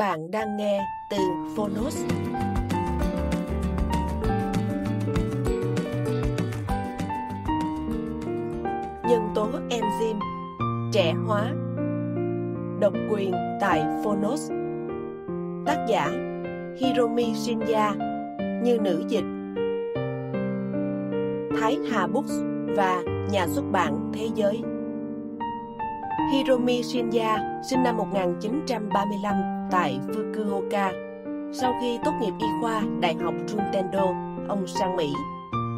Bạn đang nghe từ Phonos. Nhân tố enzyme trẻ hóa, độc quyền tại Phonos. Tác giả Hiromi Shinya, như nữ dịch. Thái Hà Books và nhà xuất bản Thế giới. Hiromi Shinya sinh năm 1935 tại Fukuoka. Sau khi tốt nghiệp y khoa Đại học Juntendo, ông sang Mỹ.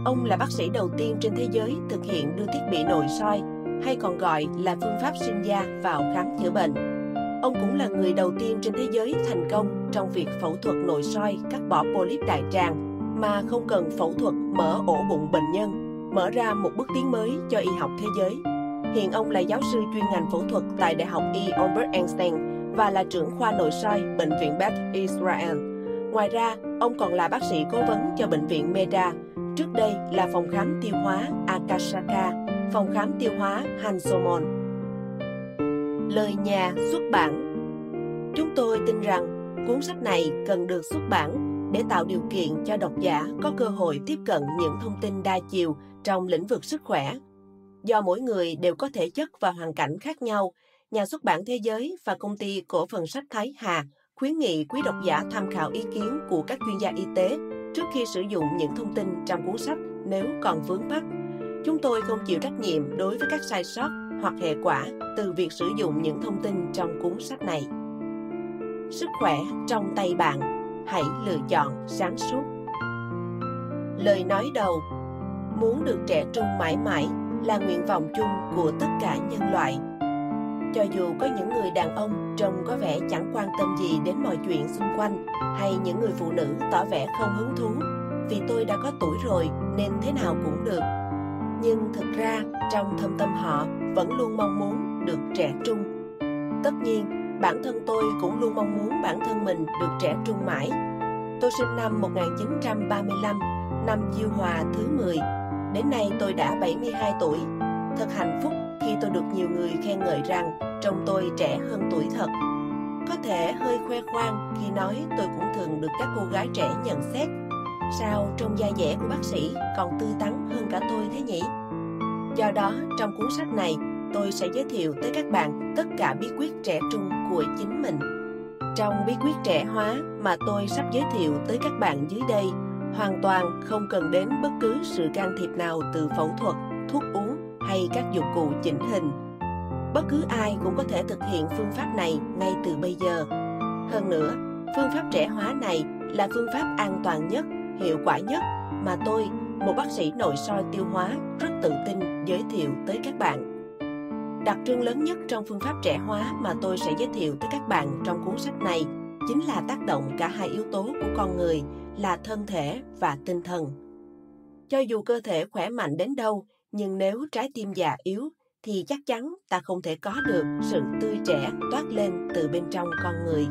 Ông là bác sĩ đầu tiên trên thế giới thực hiện đưa thiết bị nội soi, hay còn gọi là phương pháp sinh da vào khám chữa bệnh. Ông cũng là người đầu tiên trên thế giới thành công trong việc phẫu thuật nội soi cắt bỏ polyp đại tràng mà không cần phẫu thuật mở ổ bụng bệnh nhân, mở ra một bước tiến mới cho y học thế giới. Hiện ông là giáo sư chuyên ngành phẫu thuật tại Đại học E. Albert Einstein và là trưởng khoa nội soi Bệnh viện Beth Israel. Ngoài ra, ông còn là bác sĩ cố vấn cho Bệnh viện Meda, trước đây là phòng khám tiêu hóa Akashaka, phòng khám tiêu hóa Hansomon. Lời nhà xuất bản Chúng tôi tin rằng cuốn sách này cần được xuất bản để tạo điều kiện cho độc giả có cơ hội tiếp cận những thông tin đa chiều trong lĩnh vực sức khỏe Do mỗi người đều có thể chất và hoàn cảnh khác nhau, nhà xuất bản thế giới và công ty cổ phần sách Thái Hà khuyến nghị quý độc giả tham khảo ý kiến của các chuyên gia y tế trước khi sử dụng những thông tin trong cuốn sách nếu còn vướng mắc. Chúng tôi không chịu trách nhiệm đối với các sai sót hoặc hệ quả từ việc sử dụng những thông tin trong cuốn sách này. Sức khỏe trong tay bạn, hãy lựa chọn sáng suốt. Lời nói đầu Muốn được trẻ trung mãi mãi là nguyện vọng chung của tất cả nhân loại. Cho dù có những người đàn ông trông có vẻ chẳng quan tâm gì đến mọi chuyện xung quanh, hay những người phụ nữ tỏ vẻ không hứng thú, vì tôi đã có tuổi rồi nên thế nào cũng được. Nhưng thực ra, trong thâm tâm họ vẫn luôn mong muốn được trẻ trung. Tất nhiên, bản thân tôi cũng luôn mong muốn bản thân mình được trẻ trung mãi. Tôi sinh năm 1935, năm Chiêu Hòa thứ 10 Đến nay tôi đã 72 tuổi. Thật hạnh phúc khi tôi được nhiều người khen ngợi rằng trông tôi trẻ hơn tuổi thật. Có thể hơi khoe khoang khi nói tôi cũng thường được các cô gái trẻ nhận xét. Sao trong da dẻ của bác sĩ còn tươi tắn hơn cả tôi thế nhỉ? Do đó, trong cuốn sách này, tôi sẽ giới thiệu tới các bạn tất cả bí quyết trẻ trung của chính mình. Trong bí quyết trẻ hóa mà tôi sắp giới thiệu tới các bạn dưới đây hoàn toàn không cần đến bất cứ sự can thiệp nào từ phẫu thuật, thuốc uống hay các dụng cụ chỉnh hình. Bất cứ ai cũng có thể thực hiện phương pháp này ngay từ bây giờ. Hơn nữa, phương pháp trẻ hóa này là phương pháp an toàn nhất, hiệu quả nhất mà tôi, một bác sĩ nội soi tiêu hóa, rất tự tin giới thiệu tới các bạn. Đặc trưng lớn nhất trong phương pháp trẻ hóa mà tôi sẽ giới thiệu tới các bạn trong cuốn sách này chính là tác động cả hai yếu tố của con người là thân thể và tinh thần. Cho dù cơ thể khỏe mạnh đến đâu, nhưng nếu trái tim già yếu thì chắc chắn ta không thể có được sự tươi trẻ toát lên từ bên trong con người.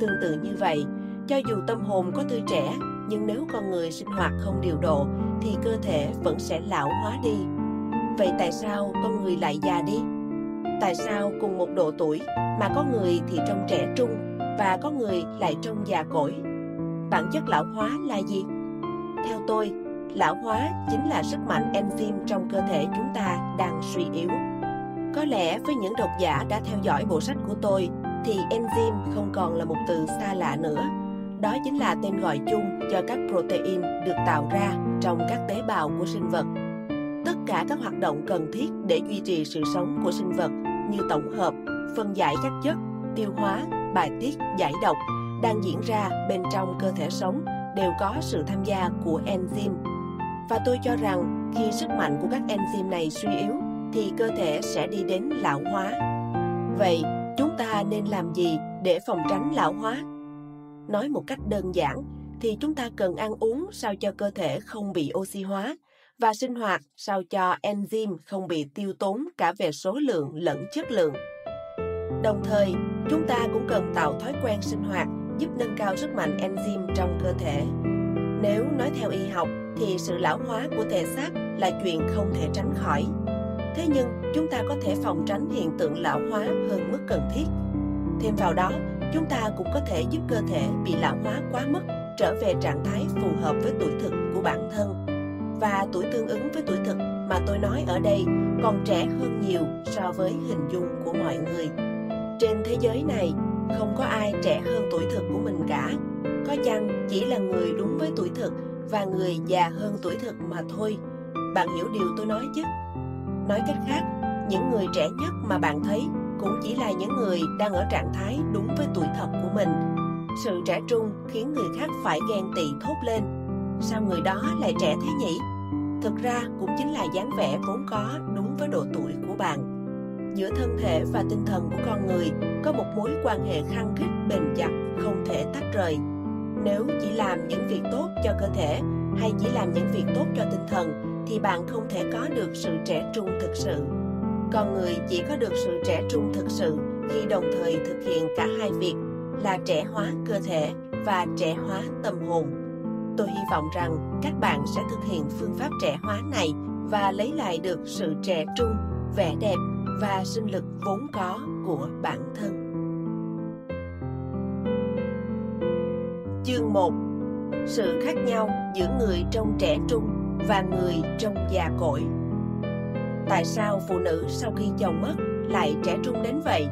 Tương tự như vậy, cho dù tâm hồn có tươi trẻ, nhưng nếu con người sinh hoạt không điều độ thì cơ thể vẫn sẽ lão hóa đi. Vậy tại sao con người lại già đi? Tại sao cùng một độ tuổi mà có người thì trông trẻ trung và có người lại trông già cỗi bản chất lão hóa là gì theo tôi lão hóa chính là sức mạnh enzyme trong cơ thể chúng ta đang suy yếu. Có lẽ với những độc giả đã theo dõi bộ sách của tôi, thì enzyme không còn là một từ xa lạ nữa. Đó chính là tên gọi chung cho các protein được tạo ra trong các tế bào của sinh vật. Tất cả các hoạt động cần thiết để duy trì sự sống của sinh vật như tổng hợp, phân giải các chất, tiêu hóa, bài tiết, giải độc đang diễn ra bên trong cơ thể sống đều có sự tham gia của enzyme. Và tôi cho rằng khi sức mạnh của các enzyme này suy yếu thì cơ thể sẽ đi đến lão hóa. Vậy, chúng ta nên làm gì để phòng tránh lão hóa? Nói một cách đơn giản thì chúng ta cần ăn uống sao cho cơ thể không bị oxy hóa và sinh hoạt sao cho enzyme không bị tiêu tốn cả về số lượng lẫn chất lượng. Đồng thời, chúng ta cũng cần tạo thói quen sinh hoạt giúp nâng cao sức mạnh enzyme trong cơ thể. Nếu nói theo y học thì sự lão hóa của thể xác là chuyện không thể tránh khỏi. Thế nhưng chúng ta có thể phòng tránh hiện tượng lão hóa hơn mức cần thiết. Thêm vào đó, chúng ta cũng có thể giúp cơ thể bị lão hóa quá mức trở về trạng thái phù hợp với tuổi thực của bản thân. Và tuổi tương ứng với tuổi thực mà tôi nói ở đây còn trẻ hơn nhiều so với hình dung của mọi người. Trên thế giới này, không có ai trẻ hơn tuổi thực của mình cả. Có chăng chỉ là người đúng với tuổi thực và người già hơn tuổi thực mà thôi. Bạn hiểu điều tôi nói chứ? Nói cách khác, những người trẻ nhất mà bạn thấy cũng chỉ là những người đang ở trạng thái đúng với tuổi thật của mình. Sự trẻ trung khiến người khác phải ghen tị thốt lên. Sao người đó lại trẻ thế nhỉ? Thực ra cũng chính là dáng vẻ vốn có đúng với độ tuổi của bạn. Giữa thân thể và tinh thần của con người có một mối quan hệ khăng khít bền chặt, không thể tách rời. Nếu chỉ làm những việc tốt cho cơ thể hay chỉ làm những việc tốt cho tinh thần, thì bạn không thể có được sự trẻ trung thực sự. Con người chỉ có được sự trẻ trung thực sự khi đồng thời thực hiện cả hai việc là trẻ hóa cơ thể và trẻ hóa tâm hồn. Tôi hy vọng rằng các bạn sẽ thực hiện phương pháp trẻ hóa này và lấy lại được sự trẻ trung, vẻ đẹp và sinh lực vốn có của bản thân. Chương 1 Sự khác nhau giữa người trong trẻ trung và người trong già cỗi tại sao phụ nữ sau khi chồng mất lại trẻ trung đến vậy?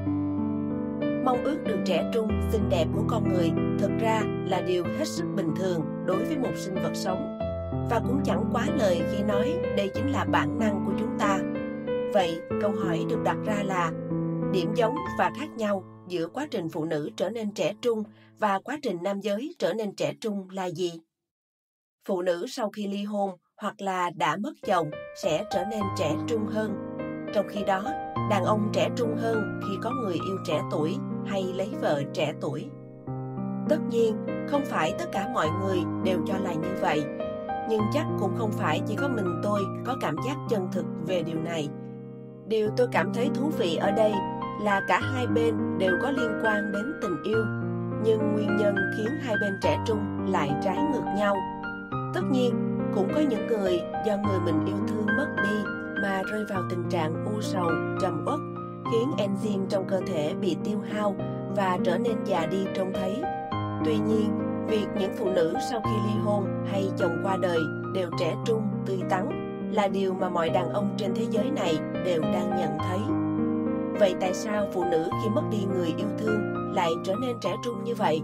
Mong ước được trẻ trung xinh đẹp của con người thực ra là điều hết sức bình thường đối với một sinh vật sống. Và cũng chẳng quá lời khi nói đây chính là bản năng của chúng ta. Vậy câu hỏi được đặt ra là điểm giống và khác nhau giữa quá trình phụ nữ trở nên trẻ trung và quá trình nam giới trở nên trẻ trung là gì phụ nữ sau khi ly hôn hoặc là đã mất chồng sẽ trở nên trẻ trung hơn. Trong khi đó, đàn ông trẻ trung hơn khi có người yêu trẻ tuổi hay lấy vợ trẻ tuổi. Tất nhiên, không phải tất cả mọi người đều cho là như vậy, nhưng chắc cũng không phải chỉ có mình tôi có cảm giác chân thực về điều này. Điều tôi cảm thấy thú vị ở đây là cả hai bên đều có liên quan đến tình yêu, nhưng nguyên nhân khiến hai bên trẻ trung lại trái ngược nhau. Tất nhiên, cũng có những người do người mình yêu thương mất đi mà rơi vào tình trạng u sầu, trầm uất, khiến enzyme trong cơ thể bị tiêu hao và trở nên già đi trông thấy. Tuy nhiên, việc những phụ nữ sau khi ly hôn hay chồng qua đời đều trẻ trung, tươi tắn là điều mà mọi đàn ông trên thế giới này đều đang nhận thấy. Vậy tại sao phụ nữ khi mất đi người yêu thương lại trở nên trẻ trung như vậy?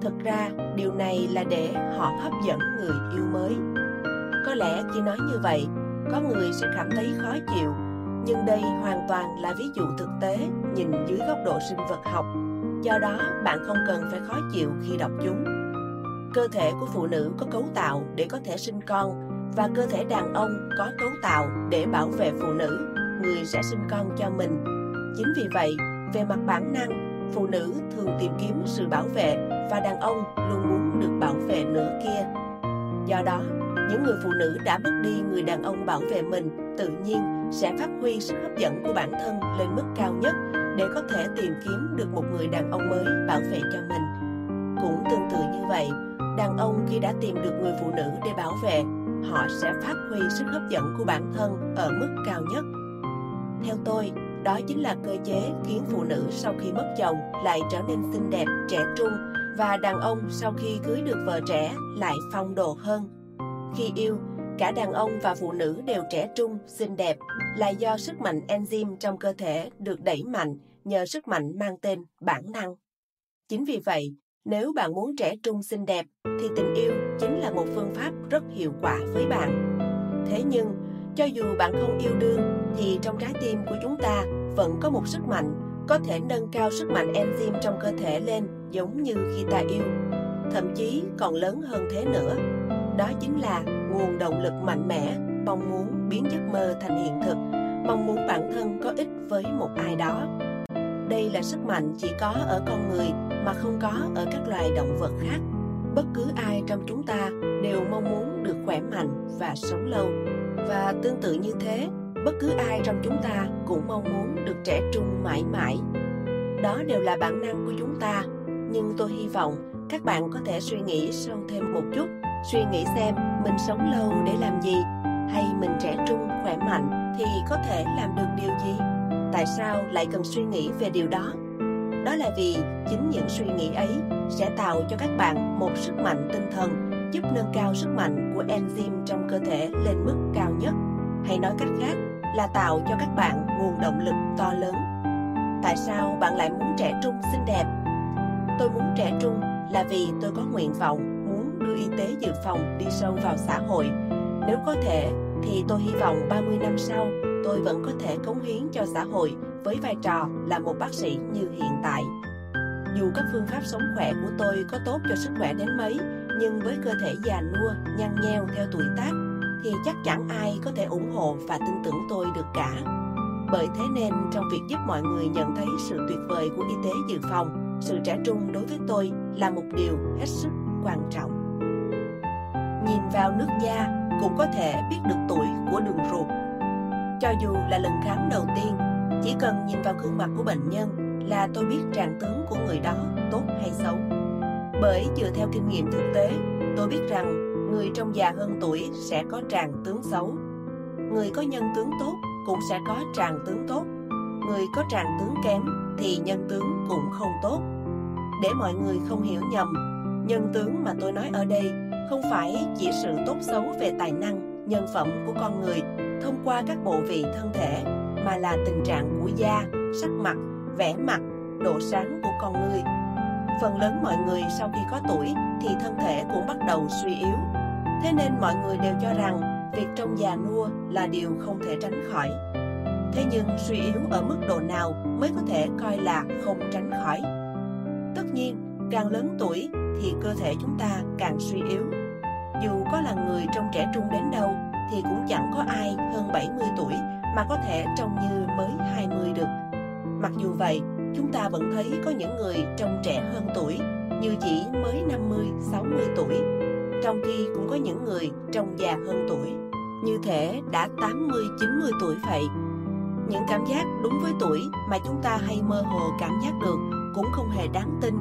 thực ra, điều này là để họ hấp dẫn người yêu mới. Có lẽ khi nói như vậy, có người sẽ cảm thấy khó chịu, nhưng đây hoàn toàn là ví dụ thực tế nhìn dưới góc độ sinh vật học. Do đó, bạn không cần phải khó chịu khi đọc chúng. Cơ thể của phụ nữ có cấu tạo để có thể sinh con, và cơ thể đàn ông có cấu tạo để bảo vệ phụ nữ người sẽ sinh con cho mình chính vì vậy về mặt bản năng phụ nữ thường tìm kiếm sự bảo vệ và đàn ông luôn muốn được bảo vệ nửa kia. Do đó, những người phụ nữ đã mất đi người đàn ông bảo vệ mình tự nhiên sẽ phát huy sức hấp dẫn của bản thân lên mức cao nhất để có thể tìm kiếm được một người đàn ông mới bảo vệ cho mình. Cũng tương tự như vậy, đàn ông khi đã tìm được người phụ nữ để bảo vệ, họ sẽ phát huy sức hấp dẫn của bản thân ở mức cao nhất. Theo tôi, đó chính là cơ chế khiến phụ nữ sau khi mất chồng lại trở nên xinh đẹp, trẻ trung và đàn ông sau khi cưới được vợ trẻ lại phong độ hơn. Khi yêu, cả đàn ông và phụ nữ đều trẻ trung, xinh đẹp là do sức mạnh enzyme trong cơ thể được đẩy mạnh nhờ sức mạnh mang tên bản năng. Chính vì vậy, nếu bạn muốn trẻ trung xinh đẹp thì tình yêu chính là một phương pháp rất hiệu quả với bạn. Thế nhưng, cho dù bạn không yêu đương, thì trong trái tim của chúng ta vẫn có một sức mạnh, có thể nâng cao sức mạnh enzyme trong cơ thể lên giống như khi ta yêu, thậm chí còn lớn hơn thế nữa. Đó chính là nguồn động lực mạnh mẽ, mong muốn biến giấc mơ thành hiện thực, mong muốn bản thân có ích với một ai đó. Đây là sức mạnh chỉ có ở con người mà không có ở các loài động vật khác. Bất cứ ai trong chúng ta đều mong muốn được khỏe mạnh và sống lâu và tương tự như thế, bất cứ ai trong chúng ta cũng mong muốn được trẻ trung mãi mãi. Đó đều là bản năng của chúng ta. Nhưng tôi hy vọng các bạn có thể suy nghĩ sâu thêm một chút, suy nghĩ xem mình sống lâu để làm gì, hay mình trẻ trung, khỏe mạnh thì có thể làm được điều gì. Tại sao lại cần suy nghĩ về điều đó? Đó là vì chính những suy nghĩ ấy sẽ tạo cho các bạn một sức mạnh tinh thần giúp nâng cao sức mạnh của enzyme trong cơ thể lên mức cao nhất. Hay nói cách khác là tạo cho các bạn nguồn động lực to lớn. Tại sao bạn lại muốn trẻ trung xinh đẹp? Tôi muốn trẻ trung là vì tôi có nguyện vọng muốn đưa y tế dự phòng đi sâu vào xã hội. Nếu có thể thì tôi hy vọng 30 năm sau tôi vẫn có thể cống hiến cho xã hội với vai trò là một bác sĩ như hiện tại. Dù các phương pháp sống khỏe của tôi có tốt cho sức khỏe đến mấy, nhưng với cơ thể già nua, nhăn nheo theo tuổi tác, thì chắc chẳng ai có thể ủng hộ và tin tưởng tôi được cả. Bởi thế nên trong việc giúp mọi người nhận thấy sự tuyệt vời của y tế dự phòng, sự trẻ trung đối với tôi là một điều hết sức quan trọng. Nhìn vào nước da cũng có thể biết được tuổi của đường ruột. Cho dù là lần khám đầu tiên, chỉ cần nhìn vào gương mặt của bệnh nhân là tôi biết trạng tướng của người đó tốt hay xấu. Bởi dựa theo kinh nghiệm thực tế, tôi biết rằng người trong già hơn tuổi sẽ có tràng tướng xấu. Người có nhân tướng tốt cũng sẽ có tràng tướng tốt. Người có tràng tướng kém thì nhân tướng cũng không tốt. Để mọi người không hiểu nhầm, nhân tướng mà tôi nói ở đây không phải chỉ sự tốt xấu về tài năng, nhân phẩm của con người thông qua các bộ vị thân thể, mà là tình trạng của da, sắc mặt, vẻ mặt, độ sáng của con người. Phần lớn mọi người sau khi có tuổi thì thân thể cũng bắt đầu suy yếu. Thế nên mọi người đều cho rằng việc trông già nua là điều không thể tránh khỏi. Thế nhưng suy yếu ở mức độ nào mới có thể coi là không tránh khỏi? Tất nhiên, càng lớn tuổi thì cơ thể chúng ta càng suy yếu. Dù có là người trông trẻ trung đến đâu thì cũng chẳng có ai hơn 70 tuổi mà có thể trông như mới 20 được. Mặc dù vậy, chúng ta vẫn thấy có những người trông trẻ hơn tuổi như chỉ mới 50, 60 tuổi, trong khi cũng có những người trông già hơn tuổi, như thể đã 80, 90 tuổi vậy. Những cảm giác đúng với tuổi mà chúng ta hay mơ hồ cảm giác được cũng không hề đáng tin,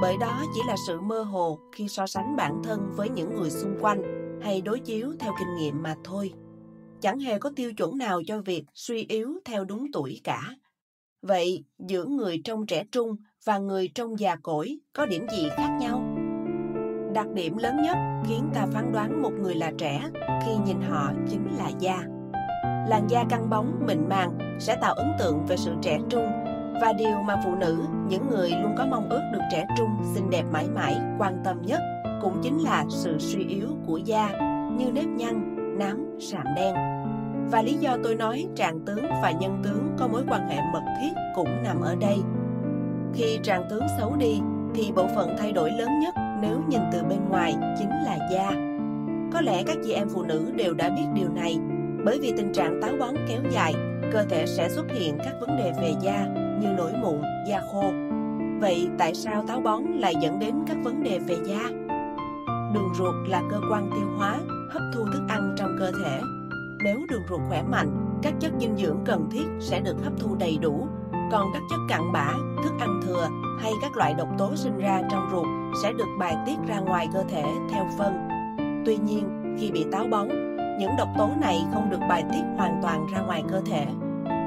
bởi đó chỉ là sự mơ hồ khi so sánh bản thân với những người xung quanh hay đối chiếu theo kinh nghiệm mà thôi. Chẳng hề có tiêu chuẩn nào cho việc suy yếu theo đúng tuổi cả. Vậy, giữa người trong trẻ trung và người trong già cỗi có điểm gì khác nhau? Đặc điểm lớn nhất khiến ta phán đoán một người là trẻ khi nhìn họ chính là da. Làn da căng bóng, mịn màng sẽ tạo ấn tượng về sự trẻ trung và điều mà phụ nữ, những người luôn có mong ước được trẻ trung, xinh đẹp mãi mãi, quan tâm nhất cũng chính là sự suy yếu của da như nếp nhăn, nám, sạm đen. Và lý do tôi nói trạng tướng và nhân tướng có mối quan hệ mật thiết cũng nằm ở đây. Khi trạng tướng xấu đi thì bộ phận thay đổi lớn nhất nếu nhìn từ bên ngoài chính là da. Có lẽ các chị em phụ nữ đều đã biết điều này bởi vì tình trạng táo bón kéo dài, cơ thể sẽ xuất hiện các vấn đề về da như nổi mụn, da khô. Vậy tại sao táo bón lại dẫn đến các vấn đề về da? Đường ruột là cơ quan tiêu hóa, hấp thu thức ăn trong cơ thể. Nếu đường ruột khỏe mạnh, các chất dinh dưỡng cần thiết sẽ được hấp thu đầy đủ, còn các chất cặn bã, thức ăn thừa hay các loại độc tố sinh ra trong ruột sẽ được bài tiết ra ngoài cơ thể theo phân. Tuy nhiên, khi bị táo bón, những độc tố này không được bài tiết hoàn toàn ra ngoài cơ thể.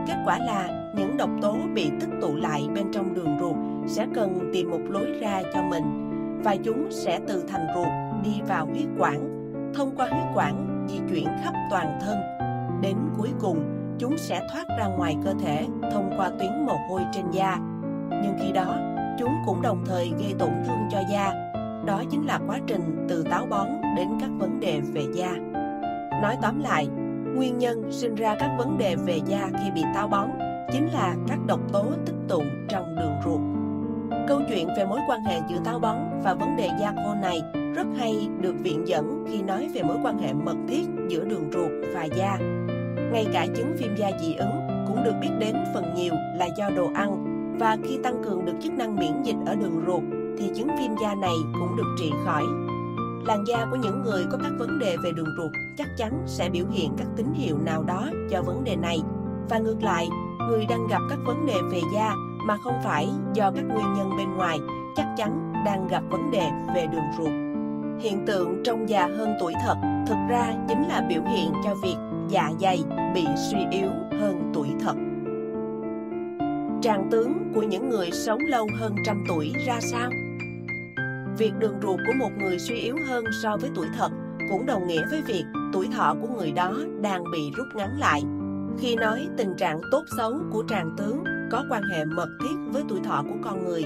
Kết quả là những độc tố bị tích tụ lại bên trong đường ruột sẽ cần tìm một lối ra cho mình và chúng sẽ từ thành ruột đi vào huyết quản, thông qua huyết quản di chuyển khắp toàn thân. Đến cuối cùng, chúng sẽ thoát ra ngoài cơ thể thông qua tuyến mồ hôi trên da. Nhưng khi đó, chúng cũng đồng thời gây tổn thương cho da. Đó chính là quá trình từ táo bón đến các vấn đề về da. Nói tóm lại, nguyên nhân sinh ra các vấn đề về da khi bị táo bón chính là các độc tố tích tụ trong đường ruột. Câu chuyện về mối quan hệ giữa táo bón và vấn đề da khô này rất hay được viện dẫn khi nói về mối quan hệ mật thiết giữa đường ruột và da. Ngay cả chứng viêm da dị ứng cũng được biết đến phần nhiều là do đồ ăn và khi tăng cường được chức năng miễn dịch ở đường ruột thì chứng viêm da này cũng được trị khỏi. Làn da của những người có các vấn đề về đường ruột chắc chắn sẽ biểu hiện các tín hiệu nào đó cho vấn đề này. Và ngược lại, người đang gặp các vấn đề về da mà không phải do các nguyên nhân bên ngoài, chắc chắn đang gặp vấn đề về đường ruột. Hiện tượng trông già hơn tuổi thật thực ra chính là biểu hiện cho việc dạ dày bị suy yếu hơn tuổi thật. tràng tướng của những người sống lâu hơn trăm tuổi ra sao? Việc đường ruột của một người suy yếu hơn so với tuổi thật cũng đồng nghĩa với việc tuổi thọ của người đó đang bị rút ngắn lại. Khi nói tình trạng tốt xấu của tràng tướng có quan hệ mật thiết với tuổi thọ của con người,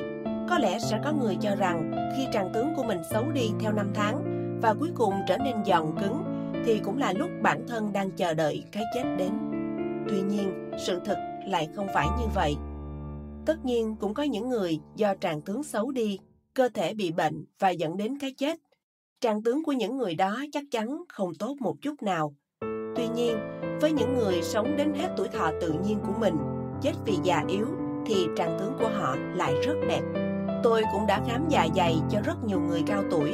có lẽ sẽ có người cho rằng khi tràng tướng của mình xấu đi theo năm tháng và cuối cùng trở nên giòn cứng thì cũng là lúc bản thân đang chờ đợi cái chết đến. Tuy nhiên, sự thật lại không phải như vậy. Tất nhiên cũng có những người do tràng tướng xấu đi, cơ thể bị bệnh và dẫn đến cái chết. Tràng tướng của những người đó chắc chắn không tốt một chút nào. Tuy nhiên, với những người sống đến hết tuổi thọ tự nhiên của mình, chết vì già yếu, thì tràng tướng của họ lại rất đẹp. Tôi cũng đã khám dạ dày cho rất nhiều người cao tuổi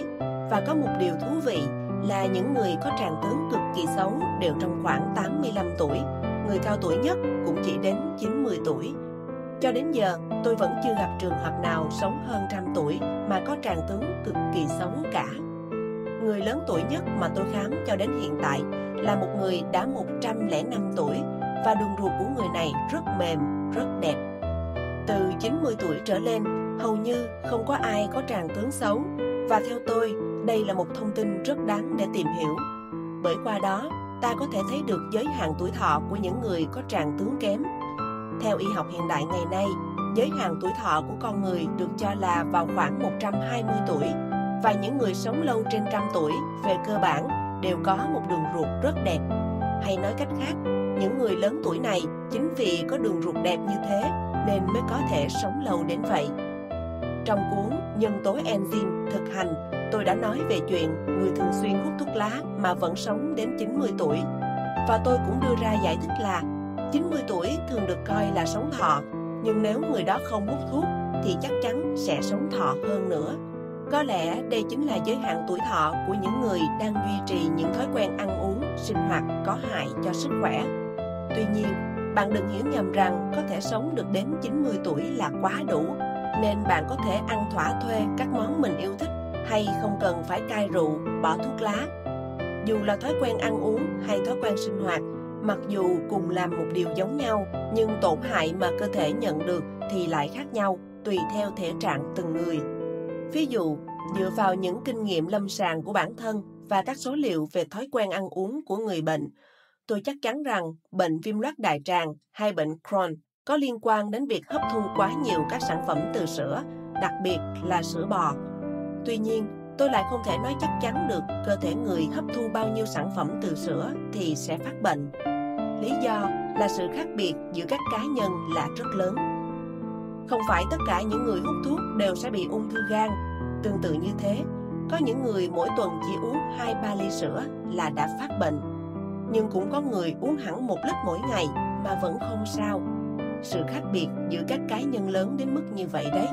và có một điều thú vị là những người có tràng tướng cực kỳ xấu đều trong khoảng 85 tuổi, người cao tuổi nhất cũng chỉ đến 90 tuổi. Cho đến giờ, tôi vẫn chưa gặp trường hợp nào sống hơn trăm tuổi mà có tràng tướng cực kỳ xấu cả. Người lớn tuổi nhất mà tôi khám cho đến hiện tại là một người đã 105 tuổi và đường ruột của người này rất mềm, rất đẹp. Từ 90 tuổi trở lên, hầu như không có ai có tràng tướng xấu và theo tôi, đây là một thông tin rất đáng để tìm hiểu. Bởi qua đó, ta có thể thấy được giới hạn tuổi thọ của những người có tràng tướng kém. Theo y học hiện đại ngày nay, giới hạn tuổi thọ của con người được cho là vào khoảng 120 tuổi và những người sống lâu trên trăm tuổi về cơ bản đều có một đường ruột rất đẹp. Hay nói cách khác, những người lớn tuổi này chính vì có đường ruột đẹp như thế nên mới có thể sống lâu đến vậy. Trong cuốn Nhân tố enzyme thực hành, tôi đã nói về chuyện người thường xuyên hút thuốc lá mà vẫn sống đến 90 tuổi. Và tôi cũng đưa ra giải thích là 90 tuổi thường được coi là sống thọ, nhưng nếu người đó không hút thuốc thì chắc chắn sẽ sống thọ hơn nữa. Có lẽ đây chính là giới hạn tuổi thọ của những người đang duy trì những thói quen ăn uống, sinh hoạt có hại cho sức khỏe. Tuy nhiên, bạn đừng hiểu nhầm rằng có thể sống được đến 90 tuổi là quá đủ, nên bạn có thể ăn thỏa thuê các món mình yêu thích hay không cần phải cai rượu, bỏ thuốc lá. Dù là thói quen ăn uống hay thói quen sinh hoạt, mặc dù cùng làm một điều giống nhau, nhưng tổn hại mà cơ thể nhận được thì lại khác nhau, tùy theo thể trạng từng người. Ví dụ, dựa vào những kinh nghiệm lâm sàng của bản thân và các số liệu về thói quen ăn uống của người bệnh, tôi chắc chắn rằng bệnh viêm loét đại tràng hay bệnh Crohn có liên quan đến việc hấp thu quá nhiều các sản phẩm từ sữa, đặc biệt là sữa bò. Tuy nhiên, tôi lại không thể nói chắc chắn được cơ thể người hấp thu bao nhiêu sản phẩm từ sữa thì sẽ phát bệnh. Lý do là sự khác biệt giữa các cá nhân là rất lớn. Không phải tất cả những người hút thuốc đều sẽ bị ung thư gan. Tương tự như thế, có những người mỗi tuần chỉ uống 2-3 ly sữa là đã phát bệnh. Nhưng cũng có người uống hẳn một lít mỗi ngày mà vẫn không sao. Sự khác biệt giữa các cá nhân lớn đến mức như vậy đấy.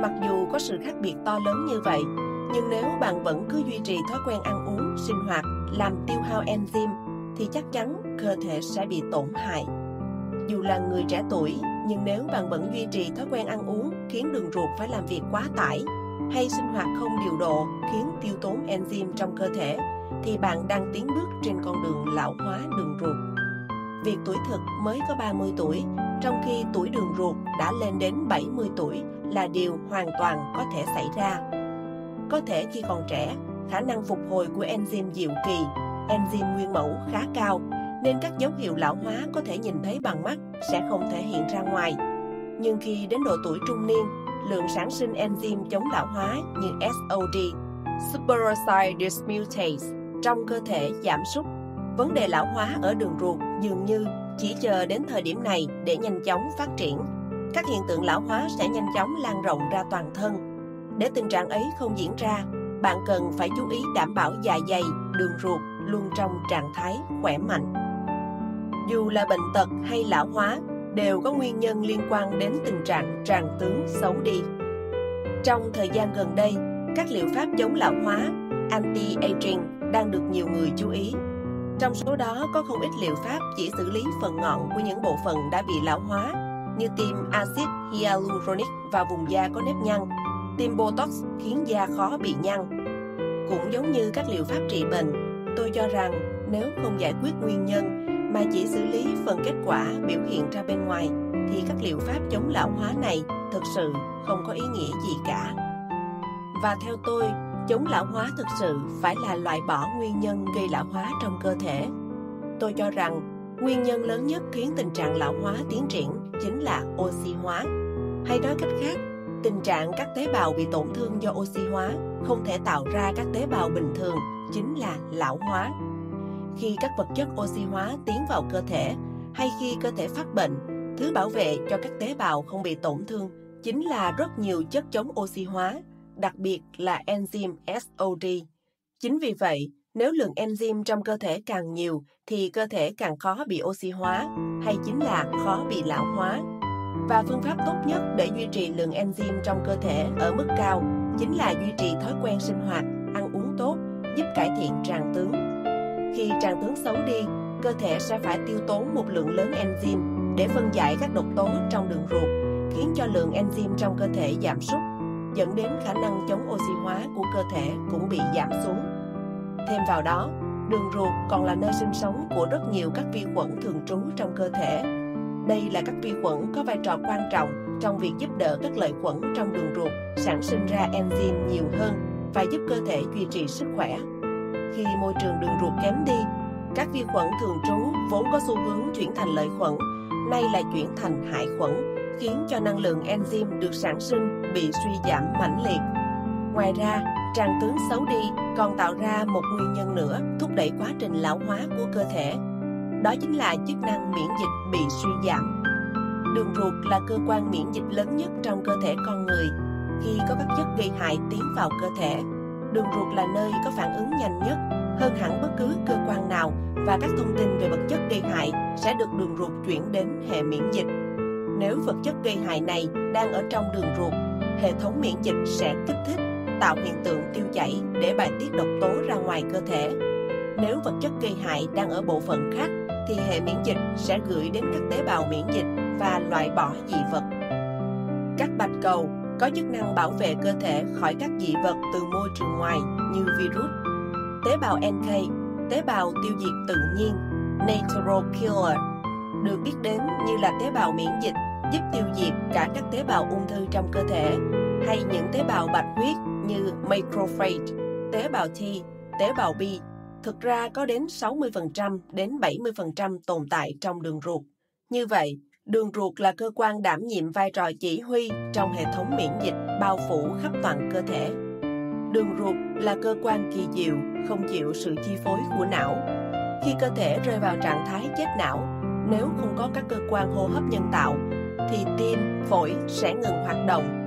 Mặc dù có sự khác biệt to lớn như vậy, nhưng nếu bạn vẫn cứ duy trì thói quen ăn uống, sinh hoạt, làm tiêu hao enzyme, thì chắc chắn cơ thể sẽ bị tổn hại. Dù là người trẻ tuổi, nhưng nếu bạn vẫn duy trì thói quen ăn uống khiến đường ruột phải làm việc quá tải, hay sinh hoạt không điều độ khiến tiêu tốn enzyme trong cơ thể, thì bạn đang tiến bước trên con đường lão hóa đường ruột. Việc tuổi thực mới có 30 tuổi, trong khi tuổi đường ruột đã lên đến 70 tuổi là điều hoàn toàn có thể xảy ra. Có thể khi còn trẻ, khả năng phục hồi của enzyme diệu kỳ, enzyme nguyên mẫu khá cao, nên các dấu hiệu lão hóa có thể nhìn thấy bằng mắt sẽ không thể hiện ra ngoài. Nhưng khi đến độ tuổi trung niên, lượng sản sinh enzyme chống lão hóa như SOD, superoxide dismutase, trong cơ thể giảm sút. Vấn đề lão hóa ở đường ruột dường như chỉ chờ đến thời điểm này để nhanh chóng phát triển. Các hiện tượng lão hóa sẽ nhanh chóng lan rộng ra toàn thân. Để tình trạng ấy không diễn ra, bạn cần phải chú ý đảm bảo dạ dày, đường ruột luôn trong trạng thái khỏe mạnh. Dù là bệnh tật hay lão hóa, đều có nguyên nhân liên quan đến tình trạng tràn tướng xấu đi. Trong thời gian gần đây, các liệu pháp chống lão hóa, anti-aging đang được nhiều người chú ý. Trong số đó có không ít liệu pháp chỉ xử lý phần ngọn của những bộ phận đã bị lão hóa, như tiêm axit hyaluronic vào vùng da có nếp nhăn, tiêm botox khiến da khó bị nhăn. Cũng giống như các liệu pháp trị bệnh, tôi cho rằng nếu không giải quyết nguyên nhân mà chỉ xử lý phần kết quả biểu hiện ra bên ngoài thì các liệu pháp chống lão hóa này thực sự không có ý nghĩa gì cả. Và theo tôi, chống lão hóa thực sự phải là loại bỏ nguyên nhân gây lão hóa trong cơ thể. Tôi cho rằng nguyên nhân lớn nhất khiến tình trạng lão hóa tiến triển chính là oxy hóa. Hay nói cách khác, tình trạng các tế bào bị tổn thương do oxy hóa không thể tạo ra các tế bào bình thường chính là lão hóa. Khi các vật chất oxy hóa tiến vào cơ thể hay khi cơ thể phát bệnh, thứ bảo vệ cho các tế bào không bị tổn thương chính là rất nhiều chất chống oxy hóa, đặc biệt là enzyme SOD. Chính vì vậy, nếu lượng enzyme trong cơ thể càng nhiều thì cơ thể càng khó bị oxy hóa hay chính là khó bị lão hóa. Và phương pháp tốt nhất để duy trì lượng enzyme trong cơ thể ở mức cao chính là duy trì thói quen sinh hoạt, ăn uống tốt, giúp cải thiện tràng tướng. Khi tràng tướng xấu đi, cơ thể sẽ phải tiêu tốn một lượng lớn enzyme để phân giải các độc tố trong đường ruột, khiến cho lượng enzyme trong cơ thể giảm sút, dẫn đến khả năng chống oxy hóa của cơ thể cũng bị giảm xuống. Thêm vào đó, đường ruột còn là nơi sinh sống của rất nhiều các vi khuẩn thường trú trong cơ thể. Đây là các vi khuẩn có vai trò quan trọng trong việc giúp đỡ các lợi khuẩn trong đường ruột sản sinh ra enzyme nhiều hơn và giúp cơ thể duy trì sức khỏe. Khi môi trường đường ruột kém đi, các vi khuẩn thường trú vốn có xu hướng chuyển thành lợi khuẩn, nay lại chuyển thành hại khuẩn, khiến cho năng lượng enzyme được sản sinh bị suy giảm mãnh liệt. Ngoài ra, tràng tướng xấu đi còn tạo ra một nguyên nhân nữa thúc đẩy quá trình lão hóa của cơ thể. Đó chính là chức năng miễn dịch bị suy giảm. Đường ruột là cơ quan miễn dịch lớn nhất trong cơ thể con người. Khi có các chất gây hại tiến vào cơ thể, đường ruột là nơi có phản ứng nhanh nhất hơn hẳn bất cứ cơ quan nào và các thông tin về vật chất gây hại sẽ được đường ruột chuyển đến hệ miễn dịch. Nếu vật chất gây hại này đang ở trong đường ruột, hệ thống miễn dịch sẽ kích thích, tạo hiện tượng tiêu chảy để bài tiết độc tố ra ngoài cơ thể. Nếu vật chất gây hại đang ở bộ phận khác, thì hệ miễn dịch sẽ gửi đến các tế bào miễn dịch và loại bỏ dị vật. Các bạch cầu có chức năng bảo vệ cơ thể khỏi các dị vật từ môi trường ngoài như virus. Tế bào NK, tế bào tiêu diệt tự nhiên, natural killer, được biết đến như là tế bào miễn dịch giúp tiêu diệt cả các tế bào ung thư trong cơ thể hay những tế bào bạch huyết như macrophage, tế bào T, tế bào B. Thực ra có đến 60% đến 70% tồn tại trong đường ruột. Như vậy, đường ruột là cơ quan đảm nhiệm vai trò chỉ huy trong hệ thống miễn dịch bao phủ khắp toàn cơ thể. Đường ruột là cơ quan kỳ diệu, không chịu sự chi phối của não. Khi cơ thể rơi vào trạng thái chết não, nếu không có các cơ quan hô hấp nhân tạo, thì tim, phổi sẽ ngừng hoạt động.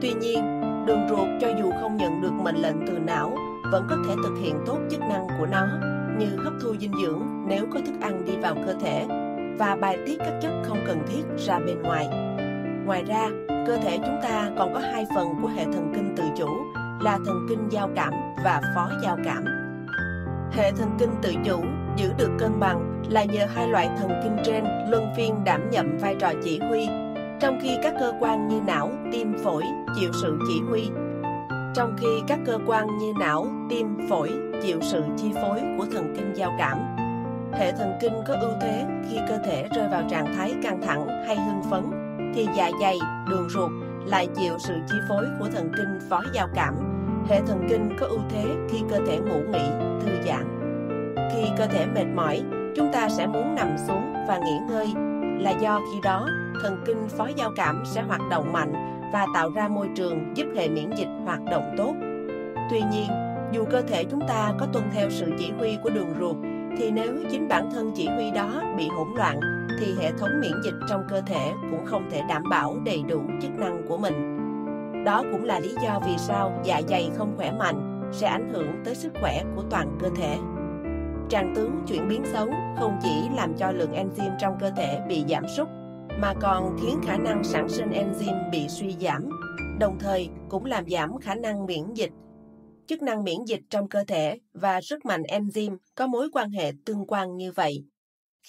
Tuy nhiên, đường ruột cho dù không nhận được mệnh lệnh từ não, vẫn có thể thực hiện tốt chức năng của nó như hấp thu dinh dưỡng nếu có thức ăn đi vào cơ thể và bài tiết các chất không cần thiết ra bên ngoài. Ngoài ra, cơ thể chúng ta còn có hai phần của hệ thần kinh tự chủ là thần kinh giao cảm và phó giao cảm. Hệ thần kinh tự chủ giữ được cân bằng là nhờ hai loại thần kinh trên luân phiên đảm nhận vai trò chỉ huy, trong khi các cơ quan như não, tim, phổi chịu sự chỉ huy. Trong khi các cơ quan như não, tim, phổi chịu sự chi phối của thần kinh giao cảm. Hệ thần kinh có ưu thế khi cơ thể rơi vào trạng thái căng thẳng hay hưng phấn, thì dạ dày, đường ruột lại chịu sự chi phối của thần kinh phó giao cảm. Hệ thần kinh có ưu thế khi cơ thể ngủ nghỉ, thư giãn. Khi cơ thể mệt mỏi, chúng ta sẽ muốn nằm xuống và nghỉ ngơi là do khi đó thần kinh phó giao cảm sẽ hoạt động mạnh và tạo ra môi trường giúp hệ miễn dịch hoạt động tốt. Tuy nhiên, dù cơ thể chúng ta có tuân theo sự chỉ huy của đường ruột, thì nếu chính bản thân chỉ huy đó bị hỗn loạn, thì hệ thống miễn dịch trong cơ thể cũng không thể đảm bảo đầy đủ chức năng của mình. Đó cũng là lý do vì sao dạ dày không khỏe mạnh sẽ ảnh hưởng tới sức khỏe của toàn cơ thể. Tràng tướng chuyển biến xấu không chỉ làm cho lượng enzyme trong cơ thể bị giảm sút, mà còn khiến khả năng sản sinh enzyme bị suy giảm, đồng thời cũng làm giảm khả năng miễn dịch. Chức năng miễn dịch trong cơ thể và sức mạnh enzyme có mối quan hệ tương quan như vậy.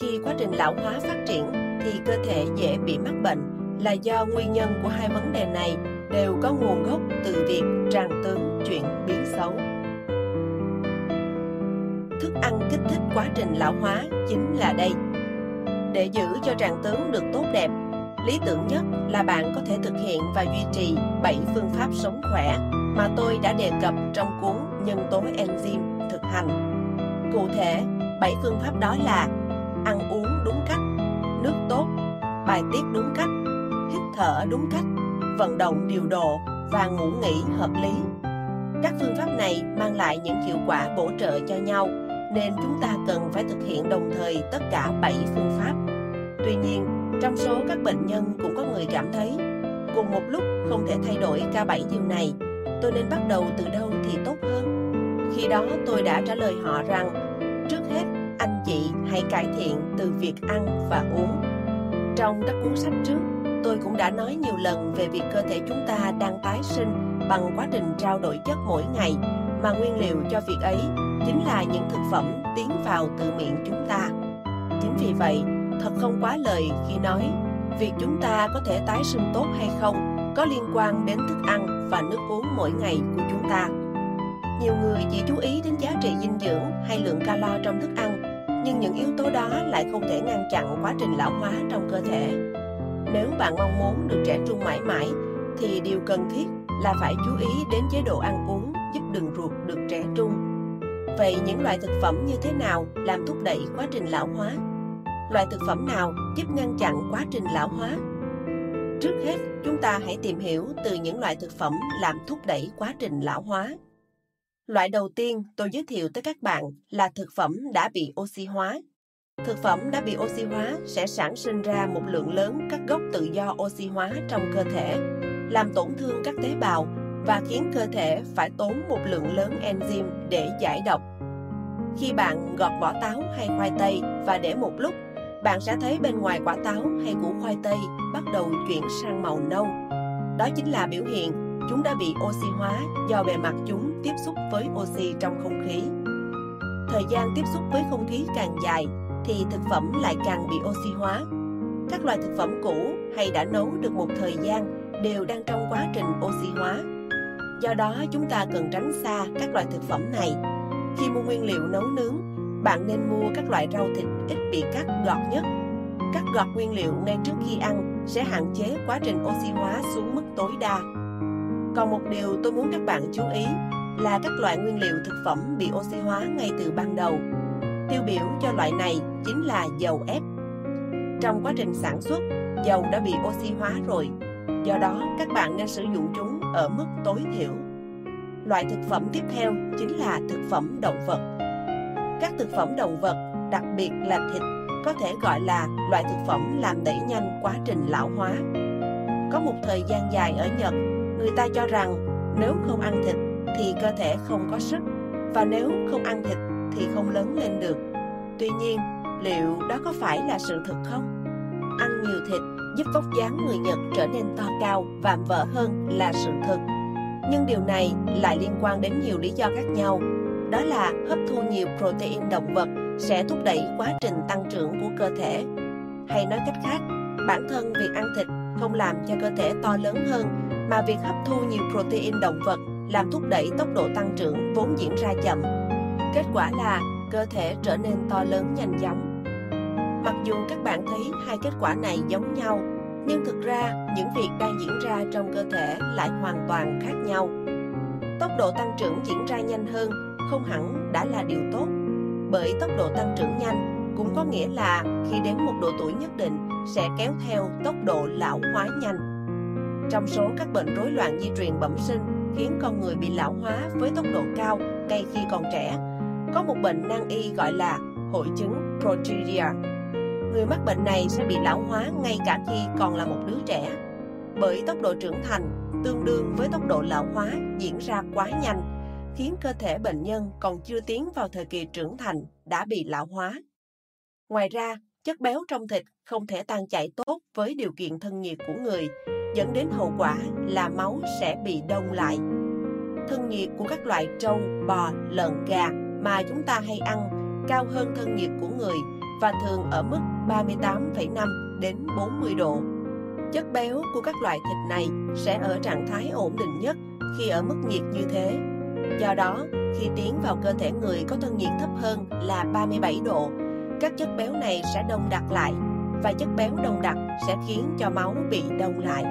Khi quá trình lão hóa phát triển thì cơ thể dễ bị mắc bệnh là do nguyên nhân của hai vấn đề này đều có nguồn gốc từ việc tràn tướng chuyển biến xấu thức ăn kích thích quá trình lão hóa chính là đây. Để giữ cho tràn tướng được tốt đẹp, Lý tưởng nhất là bạn có thể thực hiện và duy trì 7 phương pháp sống khỏe mà tôi đã đề cập trong cuốn Nhân tố enzyme thực hành. Cụ thể, 7 phương pháp đó là ăn uống đúng cách, nước tốt, bài tiết đúng cách, hít thở đúng cách, vận động điều độ và ngủ nghỉ hợp lý. Các phương pháp này mang lại những hiệu quả bổ trợ cho nhau nên chúng ta cần phải thực hiện đồng thời tất cả 7 phương pháp. Tuy nhiên, trong số các bệnh nhân cũng có người cảm thấy cùng một lúc không thể thay đổi cả 7 điều này, tôi nên bắt đầu từ đâu thì tốt hơn. Khi đó tôi đã trả lời họ rằng trước hết anh chị hãy cải thiện từ việc ăn và uống. Trong các cuốn sách trước, tôi cũng đã nói nhiều lần về việc cơ thể chúng ta đang tái sinh bằng quá trình trao đổi chất mỗi ngày mà nguyên liệu cho việc ấy chính là những thực phẩm tiến vào từ miệng chúng ta. Chính vì vậy, thật không quá lời khi nói việc chúng ta có thể tái sinh tốt hay không có liên quan đến thức ăn và nước uống mỗi ngày của chúng ta. Nhiều người chỉ chú ý đến giá trị dinh dưỡng hay lượng calo trong thức ăn, nhưng những yếu tố đó lại không thể ngăn chặn quá trình lão hóa trong cơ thể. Nếu bạn mong muốn được trẻ trung mãi mãi, thì điều cần thiết là phải chú ý đến chế độ ăn uống giúp đường ruột được trẻ trung. Vậy những loại thực phẩm như thế nào làm thúc đẩy quá trình lão hóa? Loại thực phẩm nào giúp ngăn chặn quá trình lão hóa? Trước hết, chúng ta hãy tìm hiểu từ những loại thực phẩm làm thúc đẩy quá trình lão hóa. Loại đầu tiên tôi giới thiệu tới các bạn là thực phẩm đã bị oxy hóa. Thực phẩm đã bị oxy hóa sẽ sản sinh ra một lượng lớn các gốc tự do oxy hóa trong cơ thể, làm tổn thương các tế bào và khiến cơ thể phải tốn một lượng lớn enzyme để giải độc. Khi bạn gọt vỏ táo hay khoai tây và để một lúc, bạn sẽ thấy bên ngoài quả táo hay củ khoai tây bắt đầu chuyển sang màu nâu. Đó chính là biểu hiện chúng đã bị oxy hóa do bề mặt chúng tiếp xúc với oxy trong không khí. Thời gian tiếp xúc với không khí càng dài thì thực phẩm lại càng bị oxy hóa. Các loại thực phẩm cũ hay đã nấu được một thời gian đều đang trong quá trình oxy hóa. Do đó chúng ta cần tránh xa các loại thực phẩm này. Khi mua nguyên liệu nấu nướng, bạn nên mua các loại rau thịt ít bị cắt gọt nhất. Cắt gọt nguyên liệu ngay trước khi ăn sẽ hạn chế quá trình oxy hóa xuống mức tối đa. Còn một điều tôi muốn các bạn chú ý là các loại nguyên liệu thực phẩm bị oxy hóa ngay từ ban đầu. Tiêu biểu cho loại này chính là dầu ép. Trong quá trình sản xuất, dầu đã bị oxy hóa rồi, do đó các bạn nên sử dụng chúng ở mức tối thiểu. Loại thực phẩm tiếp theo chính là thực phẩm động vật. Các thực phẩm động vật, đặc biệt là thịt, có thể gọi là loại thực phẩm làm đẩy nhanh quá trình lão hóa. Có một thời gian dài ở Nhật, người ta cho rằng nếu không ăn thịt thì cơ thể không có sức và nếu không ăn thịt thì không lớn lên được. Tuy nhiên, liệu đó có phải là sự thật không? Ăn nhiều thịt giúp vóc dáng người Nhật trở nên to cao, vạm vỡ hơn là sự thật. Nhưng điều này lại liên quan đến nhiều lý do khác nhau. Đó là hấp thu nhiều protein động vật sẽ thúc đẩy quá trình tăng trưởng của cơ thể. Hay nói cách khác, bản thân việc ăn thịt không làm cho cơ thể to lớn hơn, mà việc hấp thu nhiều protein động vật làm thúc đẩy tốc độ tăng trưởng vốn diễn ra chậm. Kết quả là cơ thể trở nên to lớn nhanh chóng. Mặc dù các bạn thấy hai kết quả này giống nhau, nhưng thực ra những việc đang diễn ra trong cơ thể lại hoàn toàn khác nhau. Tốc độ tăng trưởng diễn ra nhanh hơn không hẳn đã là điều tốt, bởi tốc độ tăng trưởng nhanh cũng có nghĩa là khi đến một độ tuổi nhất định sẽ kéo theo tốc độ lão hóa nhanh. Trong số các bệnh rối loạn di truyền bẩm sinh khiến con người bị lão hóa với tốc độ cao ngay khi còn trẻ. Có một bệnh nan y gọi là hội chứng progeria. Người mắc bệnh này sẽ bị lão hóa ngay cả khi còn là một đứa trẻ. Bởi tốc độ trưởng thành tương đương với tốc độ lão hóa diễn ra quá nhanh, khiến cơ thể bệnh nhân còn chưa tiến vào thời kỳ trưởng thành đã bị lão hóa. Ngoài ra, chất béo trong thịt không thể tan chảy tốt với điều kiện thân nhiệt của người, dẫn đến hậu quả là máu sẽ bị đông lại. Thân nhiệt của các loại trâu, bò, lợn, gà mà chúng ta hay ăn cao hơn thân nhiệt của người và thường ở mức 38,5 đến 40 độ. Chất béo của các loại thịt này sẽ ở trạng thái ổn định nhất khi ở mức nhiệt như thế. Do đó, khi tiến vào cơ thể người có thân nhiệt thấp hơn là 37 độ, các chất béo này sẽ đông đặc lại và chất béo đông đặc sẽ khiến cho máu bị đông lại.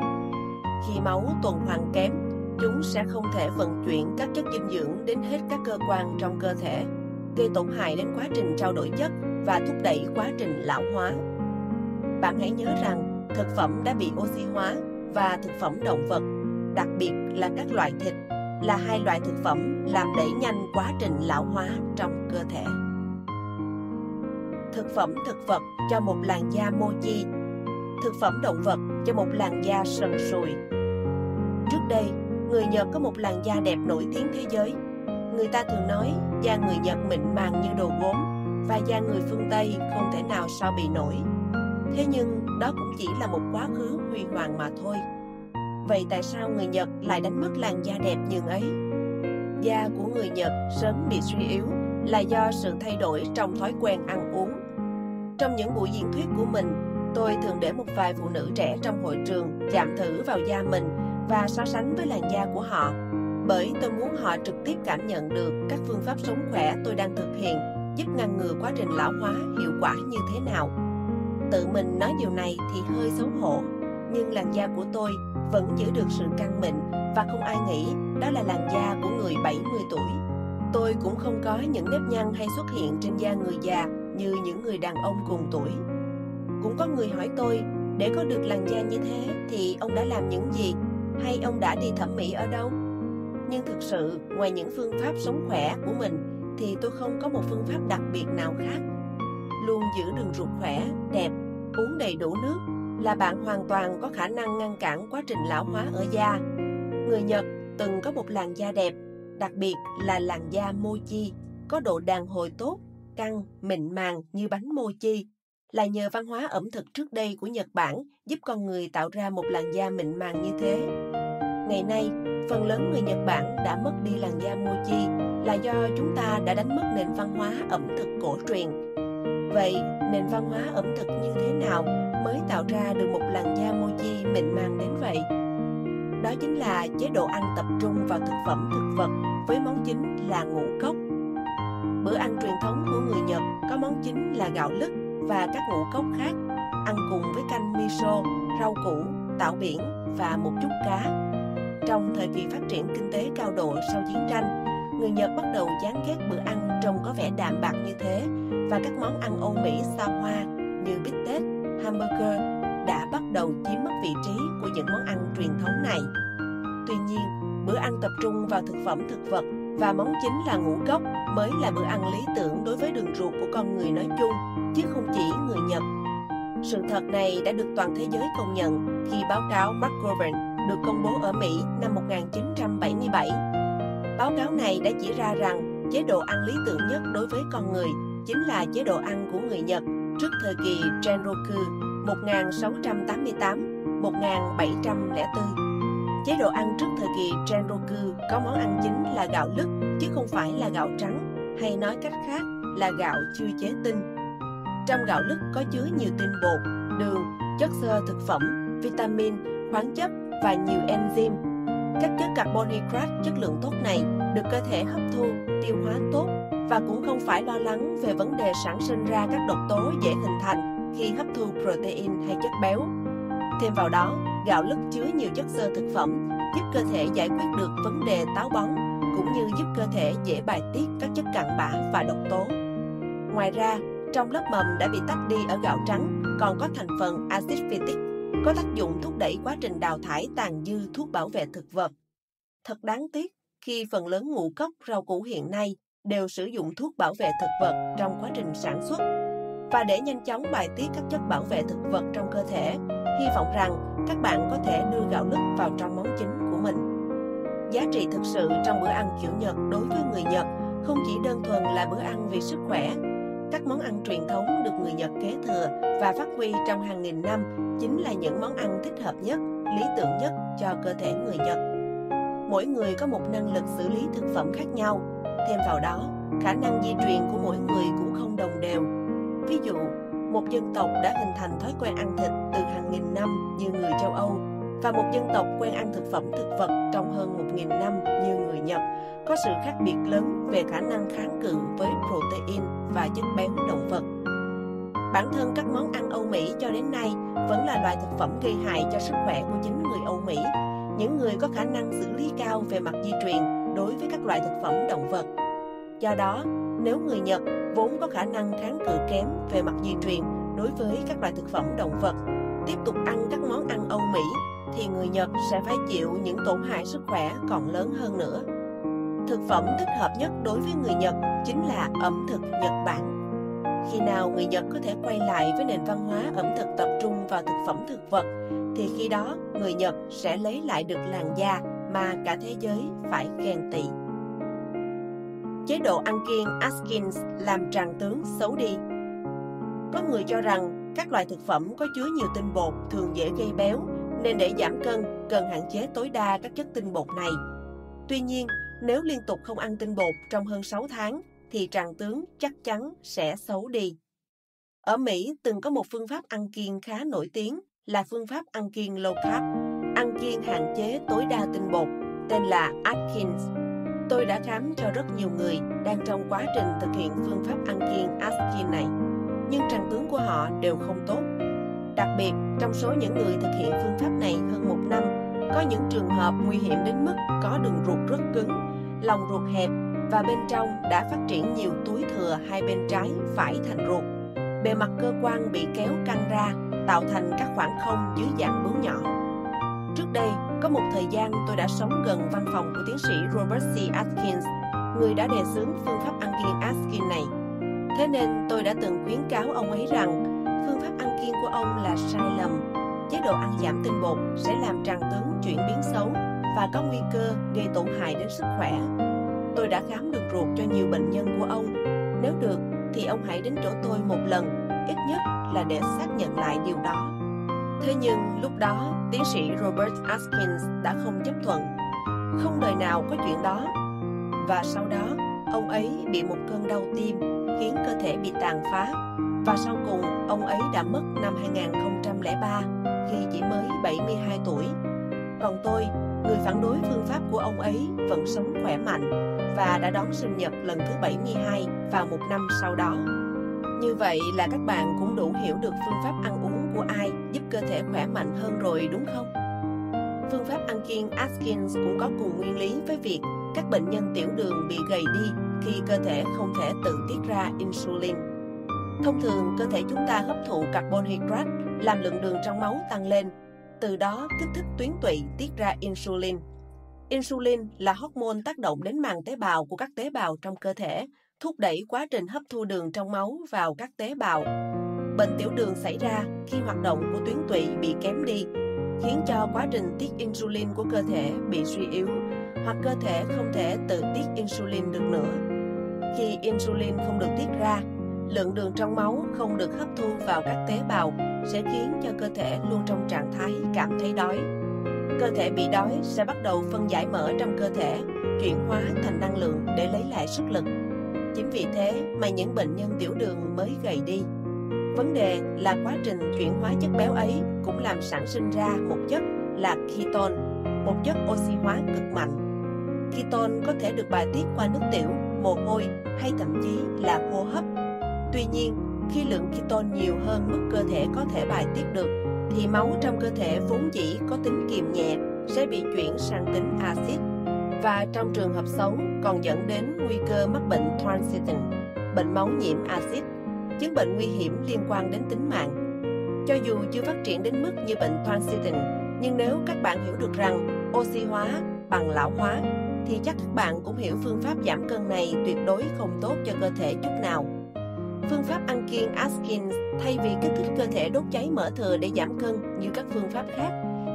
Khi máu tuần hoàn kém, chúng sẽ không thể vận chuyển các chất dinh dưỡng đến hết các cơ quan trong cơ thể, gây tổn hại đến quá trình trao đổi chất và thúc đẩy quá trình lão hóa. Bạn hãy nhớ rằng thực phẩm đã bị oxy hóa và thực phẩm động vật, đặc biệt là các loại thịt, là hai loại thực phẩm làm đẩy nhanh quá trình lão hóa trong cơ thể. Thực phẩm thực vật cho một làn da mochi, thực phẩm động vật cho một làn da sần sùi. Trước đây, người Nhật có một làn da đẹp nổi tiếng thế giới. Người ta thường nói da người Nhật mịn màng như đồ gốm và da người phương Tây không thể nào so bị nổi. Thế nhưng đó cũng chỉ là một quá khứ huy hoàng mà thôi. Vậy tại sao người Nhật lại đánh mất làn da đẹp như ấy? Da của người Nhật sớm bị suy yếu là do sự thay đổi trong thói quen ăn uống. Trong những buổi diễn thuyết của mình, tôi thường để một vài phụ nữ trẻ trong hội trường chạm thử vào da mình và so sánh với làn da của họ bởi tôi muốn họ trực tiếp cảm nhận được các phương pháp sống khỏe tôi đang thực hiện giúp ngăn ngừa quá trình lão hóa hiệu quả như thế nào. Tự mình nói điều này thì hơi xấu hổ, nhưng làn da của tôi vẫn giữ được sự căng mịn và không ai nghĩ đó là làn da của người 70 tuổi. Tôi cũng không có những nếp nhăn hay xuất hiện trên da người già như những người đàn ông cùng tuổi. Cũng có người hỏi tôi, để có được làn da như thế thì ông đã làm những gì? Hay ông đã đi thẩm mỹ ở đâu? Nhưng thực sự, ngoài những phương pháp sống khỏe của mình, thì tôi không có một phương pháp đặc biệt nào khác. Luôn giữ đường ruột khỏe, đẹp, uống đầy đủ nước là bạn hoàn toàn có khả năng ngăn cản quá trình lão hóa ở da. Người Nhật từng có một làn da đẹp, đặc biệt là làn da mochi, có độ đàn hồi tốt, căng, mịn màng như bánh mochi, là nhờ văn hóa ẩm thực trước đây của Nhật Bản giúp con người tạo ra một làn da mịn màng như thế. Ngày nay, phần lớn người Nhật Bản đã mất đi làn da mochi là do chúng ta đã đánh mất nền văn hóa ẩm thực cổ truyền. Vậy, nền văn hóa ẩm thực như thế nào mới tạo ra được một làn da mochi mịn màng đến vậy? Đó chính là chế độ ăn tập trung vào thực phẩm thực vật với món chính là ngũ cốc. Bữa ăn truyền thống của người Nhật có món chính là gạo lứt và các ngũ cốc khác, ăn cùng với canh miso, rau củ, tảo biển và một chút cá. Trong thời kỳ phát triển kinh tế cao độ sau chiến tranh, người Nhật bắt đầu chán ghét bữa ăn trông có vẻ đạm bạc như thế và các món ăn Âu Mỹ xa hoa như bít tết, hamburger đã bắt đầu chiếm mất vị trí của những món ăn truyền thống này. Tuy nhiên, bữa ăn tập trung vào thực phẩm thực vật và món chính là ngũ cốc mới là bữa ăn lý tưởng đối với đường ruột của con người nói chung, chứ không chỉ người Nhật. Sự thật này đã được toàn thế giới công nhận khi báo cáo McGovern được công bố ở Mỹ năm 1977. Báo cáo này đã chỉ ra rằng chế độ ăn lý tưởng nhất đối với con người chính là chế độ ăn của người Nhật trước thời kỳ Genroku 1688-1704. Chế độ ăn trước thời kỳ Genroku có món ăn chính là gạo lứt chứ không phải là gạo trắng, hay nói cách khác là gạo chưa chế tinh. Trong gạo lứt có chứa nhiều tinh bột, đường, chất xơ thực phẩm, vitamin, khoáng chất và nhiều enzyme. Các chất carbohydrate chất lượng tốt này được cơ thể hấp thu, tiêu hóa tốt và cũng không phải lo lắng về vấn đề sản sinh ra các độc tố dễ hình thành khi hấp thu protein hay chất béo. Thêm vào đó, gạo lứt chứa nhiều chất xơ thực phẩm giúp cơ thể giải quyết được vấn đề táo bón cũng như giúp cơ thể dễ bài tiết các chất cặn bã và độc tố. Ngoài ra, trong lớp mầm đã bị tách đi ở gạo trắng còn có thành phần axit phytic có tác dụng thúc đẩy quá trình đào thải tàn dư thuốc bảo vệ thực vật. Thật đáng tiếc khi phần lớn ngũ cốc rau củ hiện nay đều sử dụng thuốc bảo vệ thực vật trong quá trình sản xuất. Và để nhanh chóng bài tiết các chất bảo vệ thực vật trong cơ thể, hy vọng rằng các bạn có thể đưa gạo lứt vào trong món chính của mình. Giá trị thực sự trong bữa ăn kiểu Nhật đối với người Nhật không chỉ đơn thuần là bữa ăn vì sức khỏe các món ăn truyền thống được người Nhật kế thừa và phát huy trong hàng nghìn năm chính là những món ăn thích hợp nhất, lý tưởng nhất cho cơ thể người Nhật. Mỗi người có một năng lực xử lý thực phẩm khác nhau, thêm vào đó, khả năng di truyền của mỗi người cũng không đồng đều. Ví dụ, một dân tộc đã hình thành thói quen ăn thịt từ hàng nghìn năm như người châu Âu và một dân tộc quen ăn thực phẩm thực vật trong hơn một nghìn năm như người Nhật có sự khác biệt lớn về khả năng kháng cự với protein và chất béo động vật. bản thân các món ăn Âu Mỹ cho đến nay vẫn là loại thực phẩm gây hại cho sức khỏe của chính người Âu Mỹ, những người có khả năng xử lý cao về mặt di truyền đối với các loại thực phẩm động vật. Do đó, nếu người Nhật vốn có khả năng kháng cự kém về mặt di truyền đối với các loại thực phẩm động vật, tiếp tục ăn các món ăn Âu Mỹ thì người Nhật sẽ phải chịu những tổn hại sức khỏe còn lớn hơn nữa. Thực phẩm thích hợp nhất đối với người Nhật chính là ẩm thực Nhật Bản. Khi nào người Nhật có thể quay lại với nền văn hóa ẩm thực tập trung vào thực phẩm thực vật, thì khi đó người Nhật sẽ lấy lại được làn da mà cả thế giới phải ghen tị. Chế độ ăn kiêng Atkins làm tràng tướng xấu đi. Có người cho rằng các loại thực phẩm có chứa nhiều tinh bột thường dễ gây béo, nên để giảm cân cần hạn chế tối đa các chất tinh bột này. Tuy nhiên, nếu liên tục không ăn tinh bột trong hơn 6 tháng thì tràng tướng chắc chắn sẽ xấu đi. Ở Mỹ từng có một phương pháp ăn kiêng khá nổi tiếng là phương pháp ăn kiêng low carb, ăn kiêng hạn chế tối đa tinh bột, tên là Atkins. Tôi đã khám cho rất nhiều người đang trong quá trình thực hiện phương pháp ăn kiêng Atkins này, nhưng tràng tướng của họ đều không tốt. Đặc biệt, trong số những người thực hiện phương pháp này hơn một năm, có những trường hợp nguy hiểm đến mức có đường ruột rất cứng, lòng ruột hẹp và bên trong đã phát triển nhiều túi thừa hai bên trái phải thành ruột. Bề mặt cơ quan bị kéo căng ra, tạo thành các khoảng không dưới dạng bướu nhỏ. Trước đây, có một thời gian tôi đã sống gần văn phòng của tiến sĩ Robert C. Atkins, người đã đề xướng phương pháp ăn kiêng Atkins này. Thế nên tôi đã từng khuyến cáo ông ấy rằng phương pháp ăn kiêng của ông là sai lầm. Chế độ ăn giảm tinh bột sẽ làm tràng tướng chuyển biến xấu và có nguy cơ gây tổn hại đến sức khỏe Tôi đã khám được ruột cho nhiều bệnh nhân của ông. Nếu được, thì ông hãy đến chỗ tôi một lần, ít nhất là để xác nhận lại điều đó. Thế nhưng lúc đó, tiến sĩ Robert Atkins đã không chấp thuận. Không đời nào có chuyện đó. Và sau đó, ông ấy bị một cơn đau tim khiến cơ thể bị tàn phá. Và sau cùng, ông ấy đã mất năm 2003 khi chỉ mới 72 tuổi. Còn tôi, người phản đối phương pháp của ông ấy vẫn sống khỏe mạnh và đã đón sinh nhật lần thứ 72 vào một năm sau đó. Như vậy là các bạn cũng đủ hiểu được phương pháp ăn uống của ai giúp cơ thể khỏe mạnh hơn rồi đúng không? Phương pháp ăn kiêng Atkins cũng có cùng nguyên lý với việc các bệnh nhân tiểu đường bị gầy đi khi cơ thể không thể tự tiết ra insulin. Thông thường, cơ thể chúng ta hấp thụ carbon hydrate làm lượng đường trong máu tăng lên, từ đó kích thích tuyến tụy tiết ra insulin Insulin là hormone tác động đến màng tế bào của các tế bào trong cơ thể, thúc đẩy quá trình hấp thu đường trong máu vào các tế bào. Bệnh tiểu đường xảy ra khi hoạt động của tuyến tụy bị kém đi, khiến cho quá trình tiết insulin của cơ thể bị suy yếu hoặc cơ thể không thể tự tiết insulin được nữa. Khi insulin không được tiết ra, lượng đường trong máu không được hấp thu vào các tế bào sẽ khiến cho cơ thể luôn trong trạng thái cảm thấy đói cơ thể bị đói sẽ bắt đầu phân giải mỡ trong cơ thể, chuyển hóa thành năng lượng để lấy lại sức lực. Chính vì thế mà những bệnh nhân tiểu đường mới gầy đi. Vấn đề là quá trình chuyển hóa chất béo ấy cũng làm sản sinh ra một chất là ketone, một chất oxy hóa cực mạnh. Ketone có thể được bài tiết qua nước tiểu, mồ hôi hay thậm chí là hô hấp. Tuy nhiên, khi lượng ketone nhiều hơn mức cơ thể có thể bài tiết được thì máu trong cơ thể vốn dĩ có tính kiềm nhẹ sẽ bị chuyển sang tính axit và trong trường hợp xấu còn dẫn đến nguy cơ mắc bệnh transitin, bệnh máu nhiễm axit, chứng bệnh nguy hiểm liên quan đến tính mạng. Cho dù chưa phát triển đến mức như bệnh transitin, nhưng nếu các bạn hiểu được rằng oxy hóa bằng lão hóa, thì chắc các bạn cũng hiểu phương pháp giảm cân này tuyệt đối không tốt cho cơ thể chút nào. Phương pháp ăn kiêng Atkins thay vì kích thích cơ thể đốt cháy mỡ thừa để giảm cân như các phương pháp khác,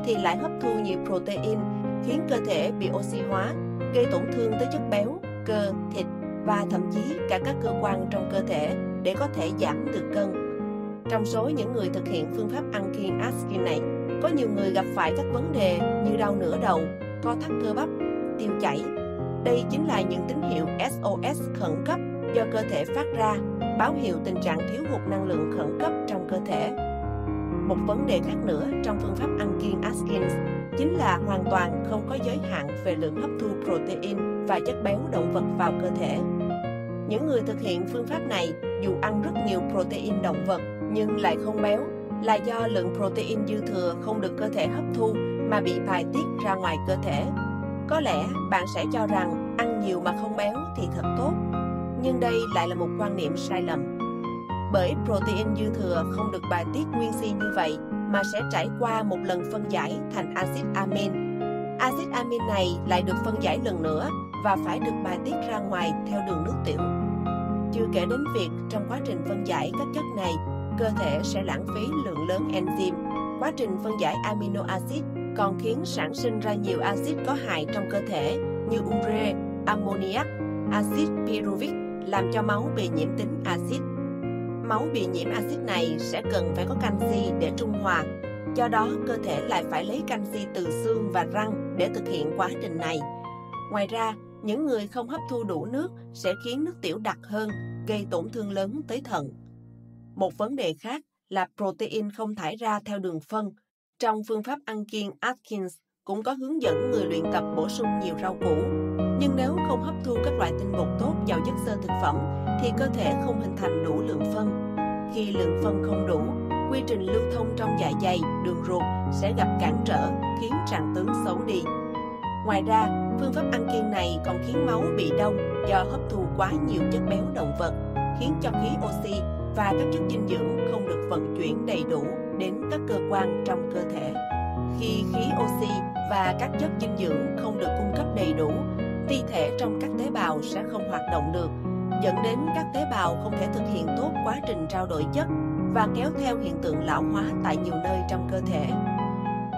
thì lại hấp thu nhiều protein, khiến cơ thể bị oxy hóa, gây tổn thương tới chất béo, cơ, thịt và thậm chí cả các cơ quan trong cơ thể để có thể giảm được cân. Trong số những người thực hiện phương pháp ăn kiêng Atkins này, có nhiều người gặp phải các vấn đề như đau nửa đầu, co thắt cơ bắp, tiêu chảy. Đây chính là những tín hiệu SOS khẩn cấp do cơ thể phát ra báo hiệu tình trạng thiếu hụt năng lượng khẩn cấp trong cơ thể. Một vấn đề khác nữa trong phương pháp ăn kiêng Atkins chính là hoàn toàn không có giới hạn về lượng hấp thu protein và chất béo động vật vào cơ thể. Những người thực hiện phương pháp này dù ăn rất nhiều protein động vật nhưng lại không béo là do lượng protein dư thừa không được cơ thể hấp thu mà bị bài tiết ra ngoài cơ thể. Có lẽ bạn sẽ cho rằng ăn nhiều mà không béo thì thật tốt, nhưng đây lại là một quan niệm sai lầm. Bởi protein dư thừa không được bài tiết nguyên si như vậy mà sẽ trải qua một lần phân giải thành axit amin. Axit amin này lại được phân giải lần nữa và phải được bài tiết ra ngoài theo đường nước tiểu. Chưa kể đến việc trong quá trình phân giải các chất này, cơ thể sẽ lãng phí lượng lớn enzyme. Quá trình phân giải amino acid còn khiến sản sinh ra nhiều axit có hại trong cơ thể như ure, ammoniac, axit pyruvic làm cho máu bị nhiễm tính axit. Máu bị nhiễm axit này sẽ cần phải có canxi để trung hòa. Do đó, cơ thể lại phải lấy canxi từ xương và răng để thực hiện quá trình này. Ngoài ra, những người không hấp thu đủ nước sẽ khiến nước tiểu đặc hơn, gây tổn thương lớn tới thận. Một vấn đề khác là protein không thải ra theo đường phân. Trong phương pháp ăn kiêng Atkins cũng có hướng dẫn người luyện tập bổ sung nhiều rau củ. Nhưng nếu không hấp thu các loại tinh bột tốt vào chất xơ thực phẩm thì cơ thể không hình thành đủ lượng phân. Khi lượng phân không đủ, quy trình lưu thông trong dạ dày, đường ruột sẽ gặp cản trở khiến trạng tướng xấu đi. Ngoài ra, phương pháp ăn kiêng này còn khiến máu bị đông do hấp thu quá nhiều chất béo động vật, khiến cho khí oxy và các chất dinh dưỡng không được vận chuyển đầy đủ đến các cơ quan trong cơ thể. Khi khí oxy và các chất dinh dưỡng không được cung cấp đầy đủ, ti thể trong các tế bào sẽ không hoạt động được, dẫn đến các tế bào không thể thực hiện tốt quá trình trao đổi chất và kéo theo hiện tượng lão hóa tại nhiều nơi trong cơ thể.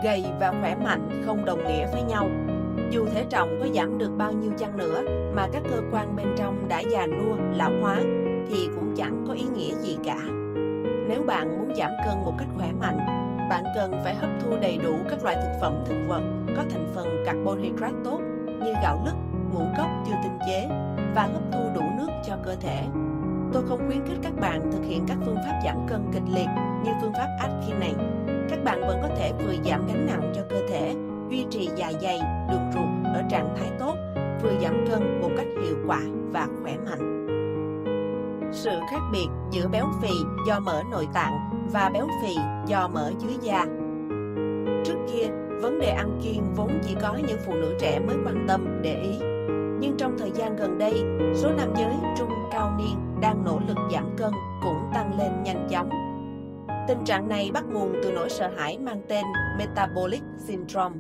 Gầy và khỏe mạnh không đồng nghĩa với nhau. Dù thể trọng có giảm được bao nhiêu chăng nữa mà các cơ quan bên trong đã già nua, lão hóa thì cũng chẳng có ý nghĩa gì cả. Nếu bạn muốn giảm cân một cách khỏe mạnh, bạn cần phải hấp thu đầy đủ các loại thực phẩm thực vật có thành phần carbohydrate tốt như gạo lứt, ngũ cốc chưa tinh chế và hấp thu đủ nước cho cơ thể. Tôi không khuyến khích các bạn thực hiện các phương pháp giảm cân kịch liệt như phương pháp Atkins này. Các bạn vẫn có thể vừa giảm gánh nặng cho cơ thể, duy trì dạ dày, đường ruột ở trạng thái tốt, vừa giảm cân một cách hiệu quả và khỏe mạnh sự khác biệt giữa béo phì do mỡ nội tạng và béo phì do mỡ dưới da. Trước kia, vấn đề ăn kiêng vốn chỉ có những phụ nữ trẻ mới quan tâm, để ý. Nhưng trong thời gian gần đây, số nam giới trung cao niên đang nỗ lực giảm cân cũng tăng lên nhanh chóng. Tình trạng này bắt nguồn từ nỗi sợ hãi mang tên Metabolic Syndrome.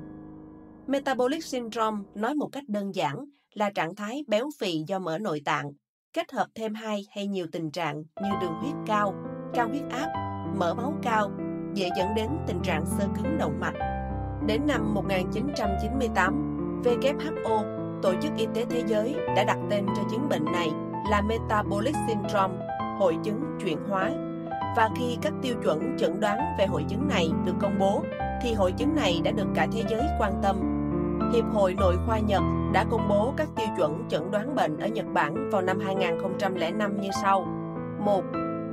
Metabolic Syndrome nói một cách đơn giản là trạng thái béo phì do mỡ nội tạng kết hợp thêm hai hay nhiều tình trạng như đường huyết cao, cao huyết áp, mỡ máu cao, dễ dẫn đến tình trạng sơ cứng động mạch. Đến năm 1998, WHO, Tổ chức Y tế Thế giới đã đặt tên cho chứng bệnh này là Metabolic Syndrome, hội chứng chuyển hóa. Và khi các tiêu chuẩn chẩn đoán về hội chứng này được công bố, thì hội chứng này đã được cả thế giới quan tâm Hiệp hội Nội khoa Nhật đã công bố các tiêu chuẩn chẩn đoán bệnh ở Nhật Bản vào năm 2005 như sau. 1.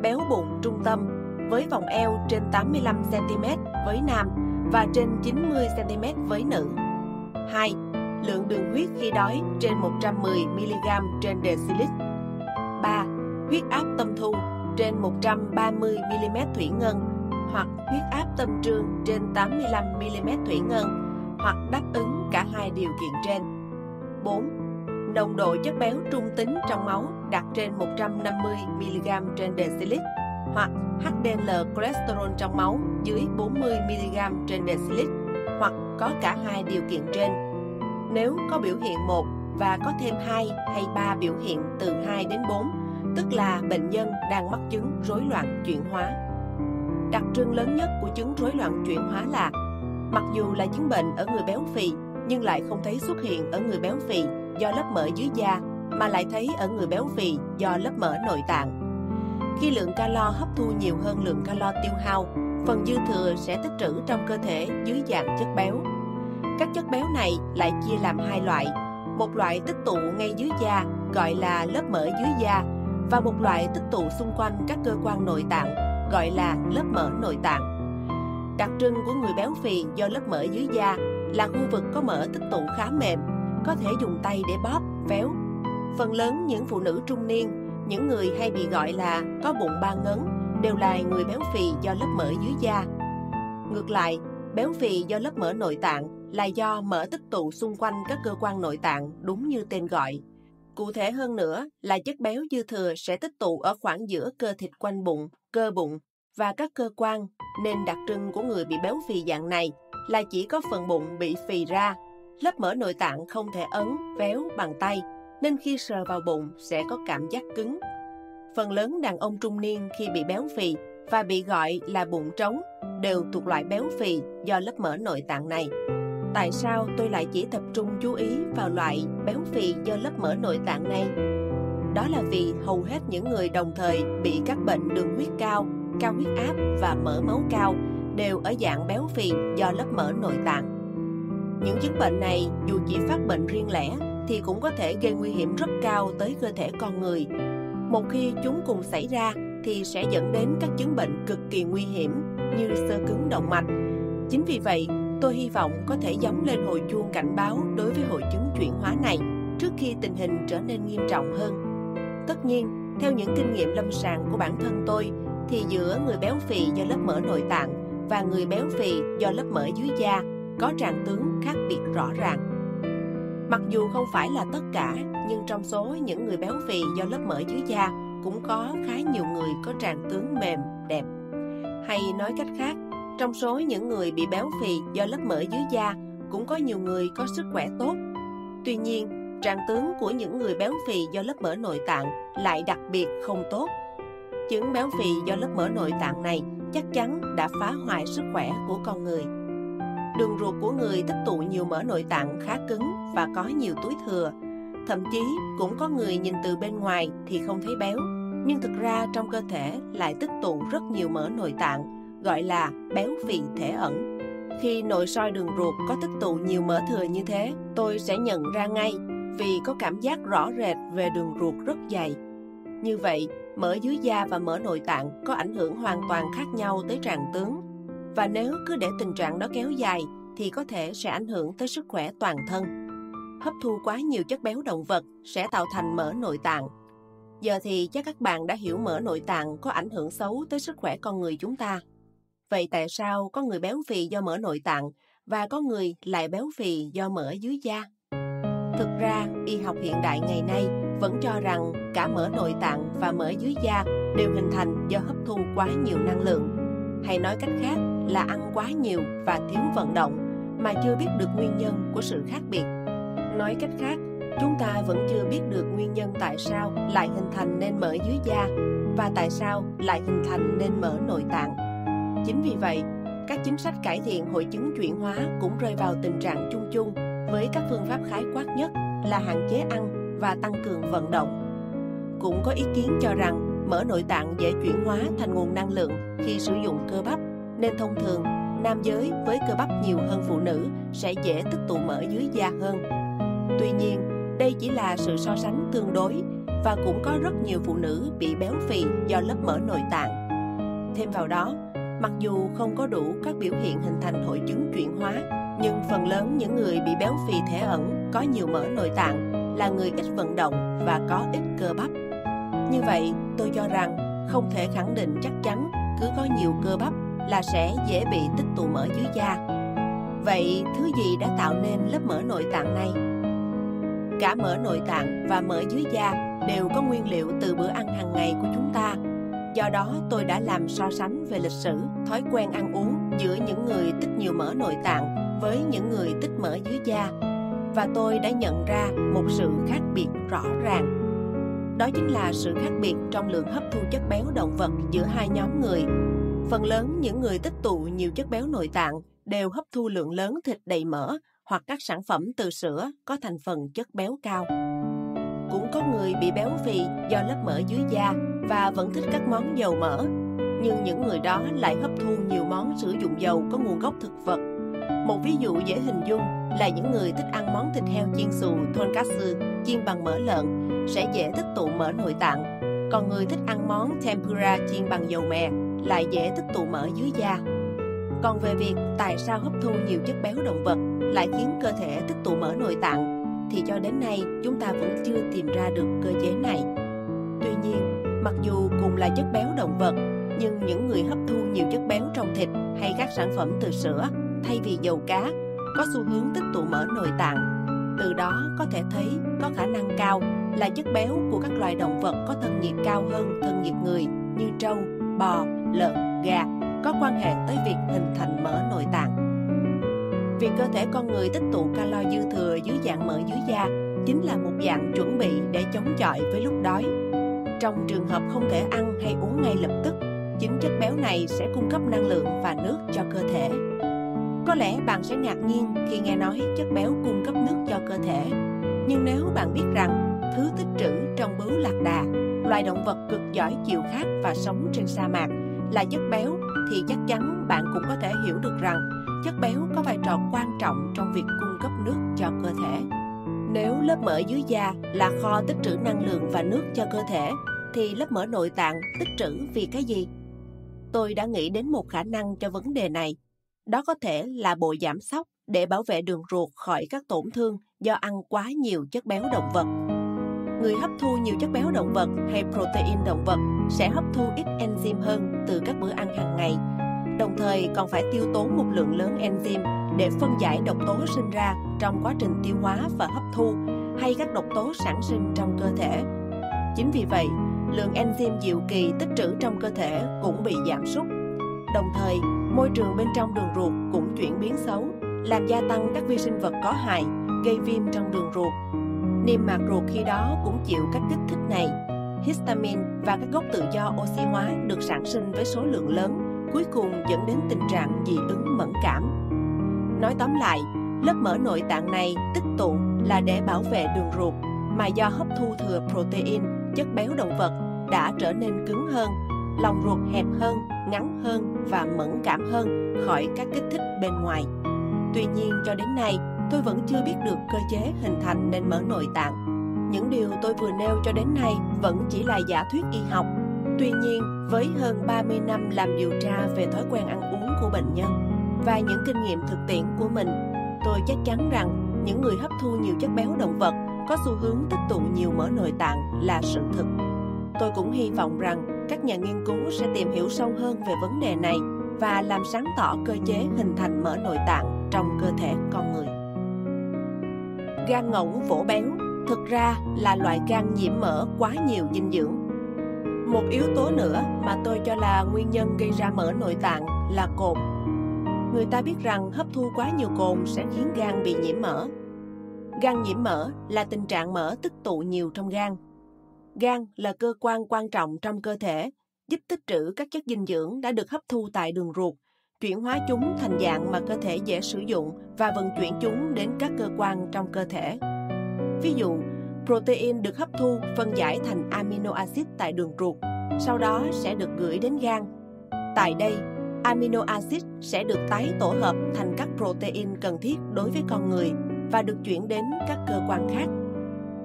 Béo bụng trung tâm với vòng eo trên 85cm với nam và trên 90cm với nữ. 2. Lượng đường huyết khi đói trên 110mg trên decilit. 3. Huyết áp tâm thu trên 130mm thủy ngân hoặc huyết áp tâm trương trên 85mm thủy ngân hoặc đáp ứng cả hai điều kiện trên. 4. Nồng độ chất béo trung tính trong máu đạt trên 150mg trên decilit hoặc HDL cholesterol trong máu dưới 40mg trên decilit hoặc có cả hai điều kiện trên. Nếu có biểu hiện 1 và có thêm 2 hay 3 biểu hiện từ 2 đến 4, tức là bệnh nhân đang mắc chứng rối loạn chuyển hóa. Đặc trưng lớn nhất của chứng rối loạn chuyển hóa là Mặc dù là chứng bệnh ở người béo phì, nhưng lại không thấy xuất hiện ở người béo phì do lớp mỡ dưới da, mà lại thấy ở người béo phì do lớp mỡ nội tạng. Khi lượng calo hấp thu nhiều hơn lượng calo tiêu hao, phần dư thừa sẽ tích trữ trong cơ thể dưới dạng chất béo. Các chất béo này lại chia làm hai loại, một loại tích tụ ngay dưới da gọi là lớp mỡ dưới da và một loại tích tụ xung quanh các cơ quan nội tạng gọi là lớp mỡ nội tạng. Đặc trưng của người béo phì do lớp mỡ dưới da là khu vực có mỡ tích tụ khá mềm, có thể dùng tay để bóp, véo. Phần lớn những phụ nữ trung niên, những người hay bị gọi là có bụng ba ngấn, đều là người béo phì do lớp mỡ dưới da. Ngược lại, béo phì do lớp mỡ nội tạng là do mỡ tích tụ xung quanh các cơ quan nội tạng đúng như tên gọi. Cụ thể hơn nữa là chất béo dư thừa sẽ tích tụ ở khoảng giữa cơ thịt quanh bụng, cơ bụng và các cơ quan, nên đặc trưng của người bị béo phì dạng này là chỉ có phần bụng bị phì ra. Lớp mỡ nội tạng không thể ấn, véo bằng tay, nên khi sờ vào bụng sẽ có cảm giác cứng. Phần lớn đàn ông trung niên khi bị béo phì và bị gọi là bụng trống đều thuộc loại béo phì do lớp mỡ nội tạng này. Tại sao tôi lại chỉ tập trung chú ý vào loại béo phì do lớp mỡ nội tạng này? Đó là vì hầu hết những người đồng thời bị các bệnh đường huyết cao, cao huyết áp và mỡ máu cao đều ở dạng béo phì do lớp mỡ nội tạng. Những chứng bệnh này dù chỉ phát bệnh riêng lẻ thì cũng có thể gây nguy hiểm rất cao tới cơ thể con người. Một khi chúng cùng xảy ra thì sẽ dẫn đến các chứng bệnh cực kỳ nguy hiểm như sơ cứng động mạch. Chính vì vậy, tôi hy vọng có thể giống lên hồi chuông cảnh báo đối với hội chứng chuyển hóa này trước khi tình hình trở nên nghiêm trọng hơn. Tất nhiên, theo những kinh nghiệm lâm sàng của bản thân tôi, thì giữa người béo phì do lớp mỡ nội tạng và người béo phì do lớp mỡ dưới da có trạng tướng khác biệt rõ ràng. Mặc dù không phải là tất cả, nhưng trong số những người béo phì do lớp mỡ dưới da cũng có khá nhiều người có trạng tướng mềm, đẹp. Hay nói cách khác, trong số những người bị béo phì do lớp mỡ dưới da cũng có nhiều người có sức khỏe tốt. Tuy nhiên, trạng tướng của những người béo phì do lớp mỡ nội tạng lại đặc biệt không tốt. Chứng béo phì do lớp mỡ nội tạng này chắc chắn đã phá hoại sức khỏe của con người. Đường ruột của người tích tụ nhiều mỡ nội tạng khá cứng và có nhiều túi thừa. Thậm chí cũng có người nhìn từ bên ngoài thì không thấy béo, nhưng thực ra trong cơ thể lại tích tụ rất nhiều mỡ nội tạng, gọi là béo phì thể ẩn. Khi nội soi đường ruột có tích tụ nhiều mỡ thừa như thế, tôi sẽ nhận ra ngay vì có cảm giác rõ rệt về đường ruột rất dày. Như vậy, mỡ dưới da và mỡ nội tạng có ảnh hưởng hoàn toàn khác nhau tới tràng tướng. Và nếu cứ để tình trạng đó kéo dài thì có thể sẽ ảnh hưởng tới sức khỏe toàn thân. Hấp thu quá nhiều chất béo động vật sẽ tạo thành mỡ nội tạng. Giờ thì chắc các bạn đã hiểu mỡ nội tạng có ảnh hưởng xấu tới sức khỏe con người chúng ta. Vậy tại sao có người béo phì do mỡ nội tạng và có người lại béo phì do mỡ dưới da? Thực ra, y học hiện đại ngày nay vẫn cho rằng cả mỡ nội tạng và mỡ dưới da đều hình thành do hấp thu quá nhiều năng lượng. Hay nói cách khác là ăn quá nhiều và thiếu vận động mà chưa biết được nguyên nhân của sự khác biệt. Nói cách khác, chúng ta vẫn chưa biết được nguyên nhân tại sao lại hình thành nên mỡ dưới da và tại sao lại hình thành nên mỡ nội tạng. Chính vì vậy, các chính sách cải thiện hội chứng chuyển hóa cũng rơi vào tình trạng chung chung với các phương pháp khái quát nhất là hạn chế ăn và tăng cường vận động. Cũng có ý kiến cho rằng mỡ nội tạng dễ chuyển hóa thành nguồn năng lượng khi sử dụng cơ bắp, nên thông thường nam giới với cơ bắp nhiều hơn phụ nữ sẽ dễ tích tụ mỡ dưới da hơn. Tuy nhiên, đây chỉ là sự so sánh tương đối và cũng có rất nhiều phụ nữ bị béo phì do lớp mỡ nội tạng. Thêm vào đó, mặc dù không có đủ các biểu hiện hình thành hội chứng chuyển hóa, nhưng phần lớn những người bị béo phì thể ẩn có nhiều mỡ nội tạng là người ít vận động và có ít cơ bắp. Như vậy, tôi cho rằng không thể khẳng định chắc chắn cứ có nhiều cơ bắp là sẽ dễ bị tích tụ mỡ dưới da. Vậy thứ gì đã tạo nên lớp mỡ nội tạng này? Cả mỡ nội tạng và mỡ dưới da đều có nguyên liệu từ bữa ăn hàng ngày của chúng ta. Do đó, tôi đã làm so sánh về lịch sử, thói quen ăn uống giữa những người tích nhiều mỡ nội tạng với những người tích mỡ dưới da và tôi đã nhận ra một sự khác biệt rõ ràng. Đó chính là sự khác biệt trong lượng hấp thu chất béo động vật giữa hai nhóm người. Phần lớn những người tích tụ nhiều chất béo nội tạng đều hấp thu lượng lớn thịt đầy mỡ hoặc các sản phẩm từ sữa có thành phần chất béo cao. Người bị béo phì do lớp mỡ dưới da và vẫn thích các món dầu mỡ, nhưng những người đó lại hấp thu nhiều món sử dụng dầu có nguồn gốc thực vật. Một ví dụ dễ hình dung là những người thích ăn món thịt heo chiên xù tonkatsu chiên bằng mỡ lợn sẽ dễ tích tụ mỡ nội tạng, còn người thích ăn món tempura chiên bằng dầu mè lại dễ tích tụ mỡ dưới da. Còn về việc tại sao hấp thu nhiều chất béo động vật lại khiến cơ thể tích tụ mỡ nội tạng thì cho đến nay chúng ta vẫn chưa tìm ra được cơ chế này. Tuy nhiên, mặc dù cùng là chất béo động vật, Nhưng những người hấp thu nhiều chất béo trong thịt hay các sản phẩm từ sữa thay vì dầu cá có xu hướng tích tụ mỡ nội tạng. Từ đó có thể thấy có khả năng cao là chất béo của các loài động vật có thân nhiệt cao hơn thân nhiệt người như trâu, bò, lợn, gà có quan hệ tới việc hình thành mỡ nội tạng. Việc cơ thể con người tích tụ calo dư thừa dưới dạng mỡ dưới da chính là một dạng chuẩn bị để chống chọi với lúc đói. Trong trường hợp không thể ăn hay uống ngay lập tức, chính chất béo này sẽ cung cấp năng lượng và nước cho cơ thể. Có lẽ bạn sẽ ngạc nhiên khi nghe nói chất béo cung cấp nước cho cơ thể. Nhưng nếu bạn biết rằng thứ tích trữ trong bướu lạc đà, loài động vật cực giỏi chịu khát và sống trên sa mạc, là chất béo thì chắc chắn bạn cũng có thể hiểu được rằng chất béo có vai trò quan trọng trong việc cung cấp nước cho cơ thể. Nếu lớp mỡ dưới da là kho tích trữ năng lượng và nước cho cơ thể, thì lớp mỡ nội tạng tích trữ vì cái gì? Tôi đã nghĩ đến một khả năng cho vấn đề này. Đó có thể là bộ giảm sóc để bảo vệ đường ruột khỏi các tổn thương do ăn quá nhiều chất béo động vật. Người hấp thu nhiều chất béo động vật hay protein động vật sẽ hấp thu ít enzyme hơn từ các bữa ăn hàng ngày, đồng thời còn phải tiêu tốn một lượng lớn enzyme để phân giải độc tố sinh ra trong quá trình tiêu hóa và hấp thu hay các độc tố sản sinh trong cơ thể. Chính vì vậy, lượng enzyme diệu kỳ tích trữ trong cơ thể cũng bị giảm sút. Đồng thời, môi trường bên trong đường ruột cũng chuyển biến xấu, làm gia tăng các vi sinh vật có hại, gây viêm trong đường ruột. Niêm mạc ruột khi đó cũng chịu các kích thích này. Histamine và các gốc tự do oxy hóa được sản sinh với số lượng lớn, cuối cùng dẫn đến tình trạng dị ứng mẫn cảm. Nói tóm lại, lớp mỡ nội tạng này tích tụ là để bảo vệ đường ruột, mà do hấp thu thừa protein, chất béo động vật đã trở nên cứng hơn, lòng ruột hẹp hơn, ngắn hơn và mẫn cảm hơn khỏi các kích thích bên ngoài. Tuy nhiên cho đến nay, tôi vẫn chưa biết được cơ chế hình thành nên mỡ nội tạng. Những điều tôi vừa nêu cho đến nay vẫn chỉ là giả thuyết y học. Tuy nhiên, với hơn 30 năm làm điều tra về thói quen ăn uống của bệnh nhân và những kinh nghiệm thực tiễn của mình, tôi chắc chắn rằng những người hấp thu nhiều chất béo động vật có xu hướng tích tụ nhiều mỡ nội tạng là sự thực. Tôi cũng hy vọng rằng các nhà nghiên cứu sẽ tìm hiểu sâu hơn về vấn đề này và làm sáng tỏ cơ chế hình thành mỡ nội tạng trong cơ thể con người. Gan ngỗng vỗ béo thực ra là loại gan nhiễm mỡ quá nhiều dinh dưỡng. Một yếu tố nữa mà tôi cho là nguyên nhân gây ra mỡ nội tạng là cồn. Người ta biết rằng hấp thu quá nhiều cồn sẽ khiến gan bị nhiễm mỡ. Gan nhiễm mỡ là tình trạng mỡ tích tụ nhiều trong gan. Gan là cơ quan quan trọng trong cơ thể, giúp tích trữ các chất dinh dưỡng đã được hấp thu tại đường ruột, chuyển hóa chúng thành dạng mà cơ thể dễ sử dụng và vận chuyển chúng đến các cơ quan trong cơ thể. Ví dụ, protein được hấp thu phân giải thành amino acid tại đường ruột, sau đó sẽ được gửi đến gan. Tại đây, amino acid sẽ được tái tổ hợp thành các protein cần thiết đối với con người và được chuyển đến các cơ quan khác.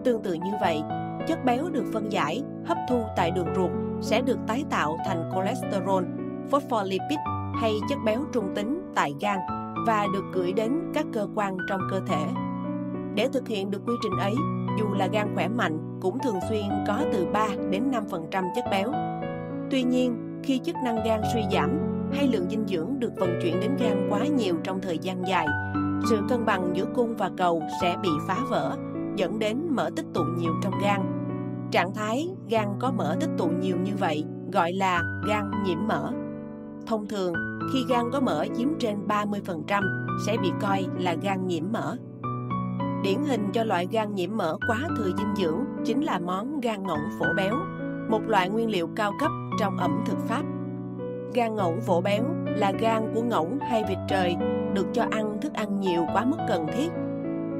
Tương tự như vậy, chất béo được phân giải, hấp thu tại đường ruột sẽ được tái tạo thành cholesterol, phospholipid hay chất béo trung tính tại gan và được gửi đến các cơ quan trong cơ thể. Để thực hiện được quy trình ấy, dù là gan khỏe mạnh cũng thường xuyên có từ 3 đến 5% chất béo. Tuy nhiên, khi chức năng gan suy giảm hay lượng dinh dưỡng được vận chuyển đến gan quá nhiều trong thời gian dài, sự cân bằng giữa cung và cầu sẽ bị phá vỡ, dẫn đến mỡ tích tụ nhiều trong gan. Trạng thái gan có mỡ tích tụ nhiều như vậy gọi là gan nhiễm mỡ. Thông thường, khi gan có mỡ chiếm trên 30% sẽ bị coi là gan nhiễm mỡ. Điển hình cho loại gan nhiễm mỡ quá thừa dinh dưỡng chính là món gan ngỗng phổ béo, một loại nguyên liệu cao cấp trong ẩm thực Pháp. Gan ngỗng phổ béo là gan của ngỗng hay vịt trời được cho ăn thức ăn nhiều quá mức cần thiết.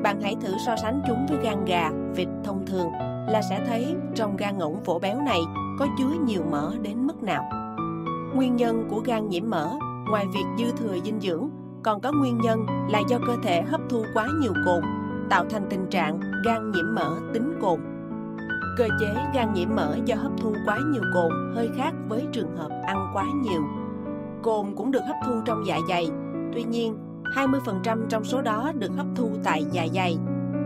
Bạn hãy thử so sánh chúng với gan gà, vịt thông thường là sẽ thấy trong gan ngỗng phổ béo này có chứa nhiều mỡ đến mức nào. Nguyên nhân của gan nhiễm mỡ, ngoài việc dư thừa dinh dưỡng, còn có nguyên nhân là do cơ thể hấp thu quá nhiều cồn, tạo thành tình trạng gan nhiễm mỡ tính cồn. Cơ chế gan nhiễm mỡ do hấp thu quá nhiều cồn hơi khác với trường hợp ăn quá nhiều. Cồn cũng được hấp thu trong dạ dày, tuy nhiên 20% trong số đó được hấp thu tại dạ dày.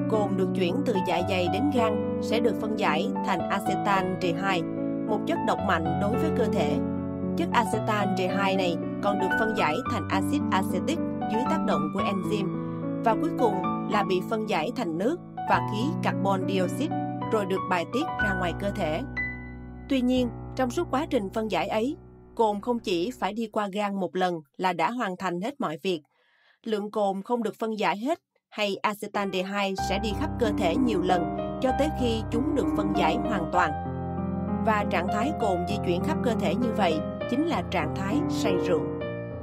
Cồn được chuyển từ dạ dày đến gan sẽ được phân giải thành acetan 2 một chất độc mạnh đối với cơ thể. Chất acetan 2 này còn được phân giải thành axit acetic dưới tác động của enzyme và cuối cùng là bị phân giải thành nước và khí carbon dioxide rồi được bài tiết ra ngoài cơ thể. Tuy nhiên, trong suốt quá trình phân giải ấy, cồn không chỉ phải đi qua gan một lần là đã hoàn thành hết mọi việc. Lượng cồn không được phân giải hết hay acetaldehyde sẽ đi khắp cơ thể nhiều lần cho tới khi chúng được phân giải hoàn toàn. Và trạng thái cồn di chuyển khắp cơ thể như vậy chính là trạng thái say rượu.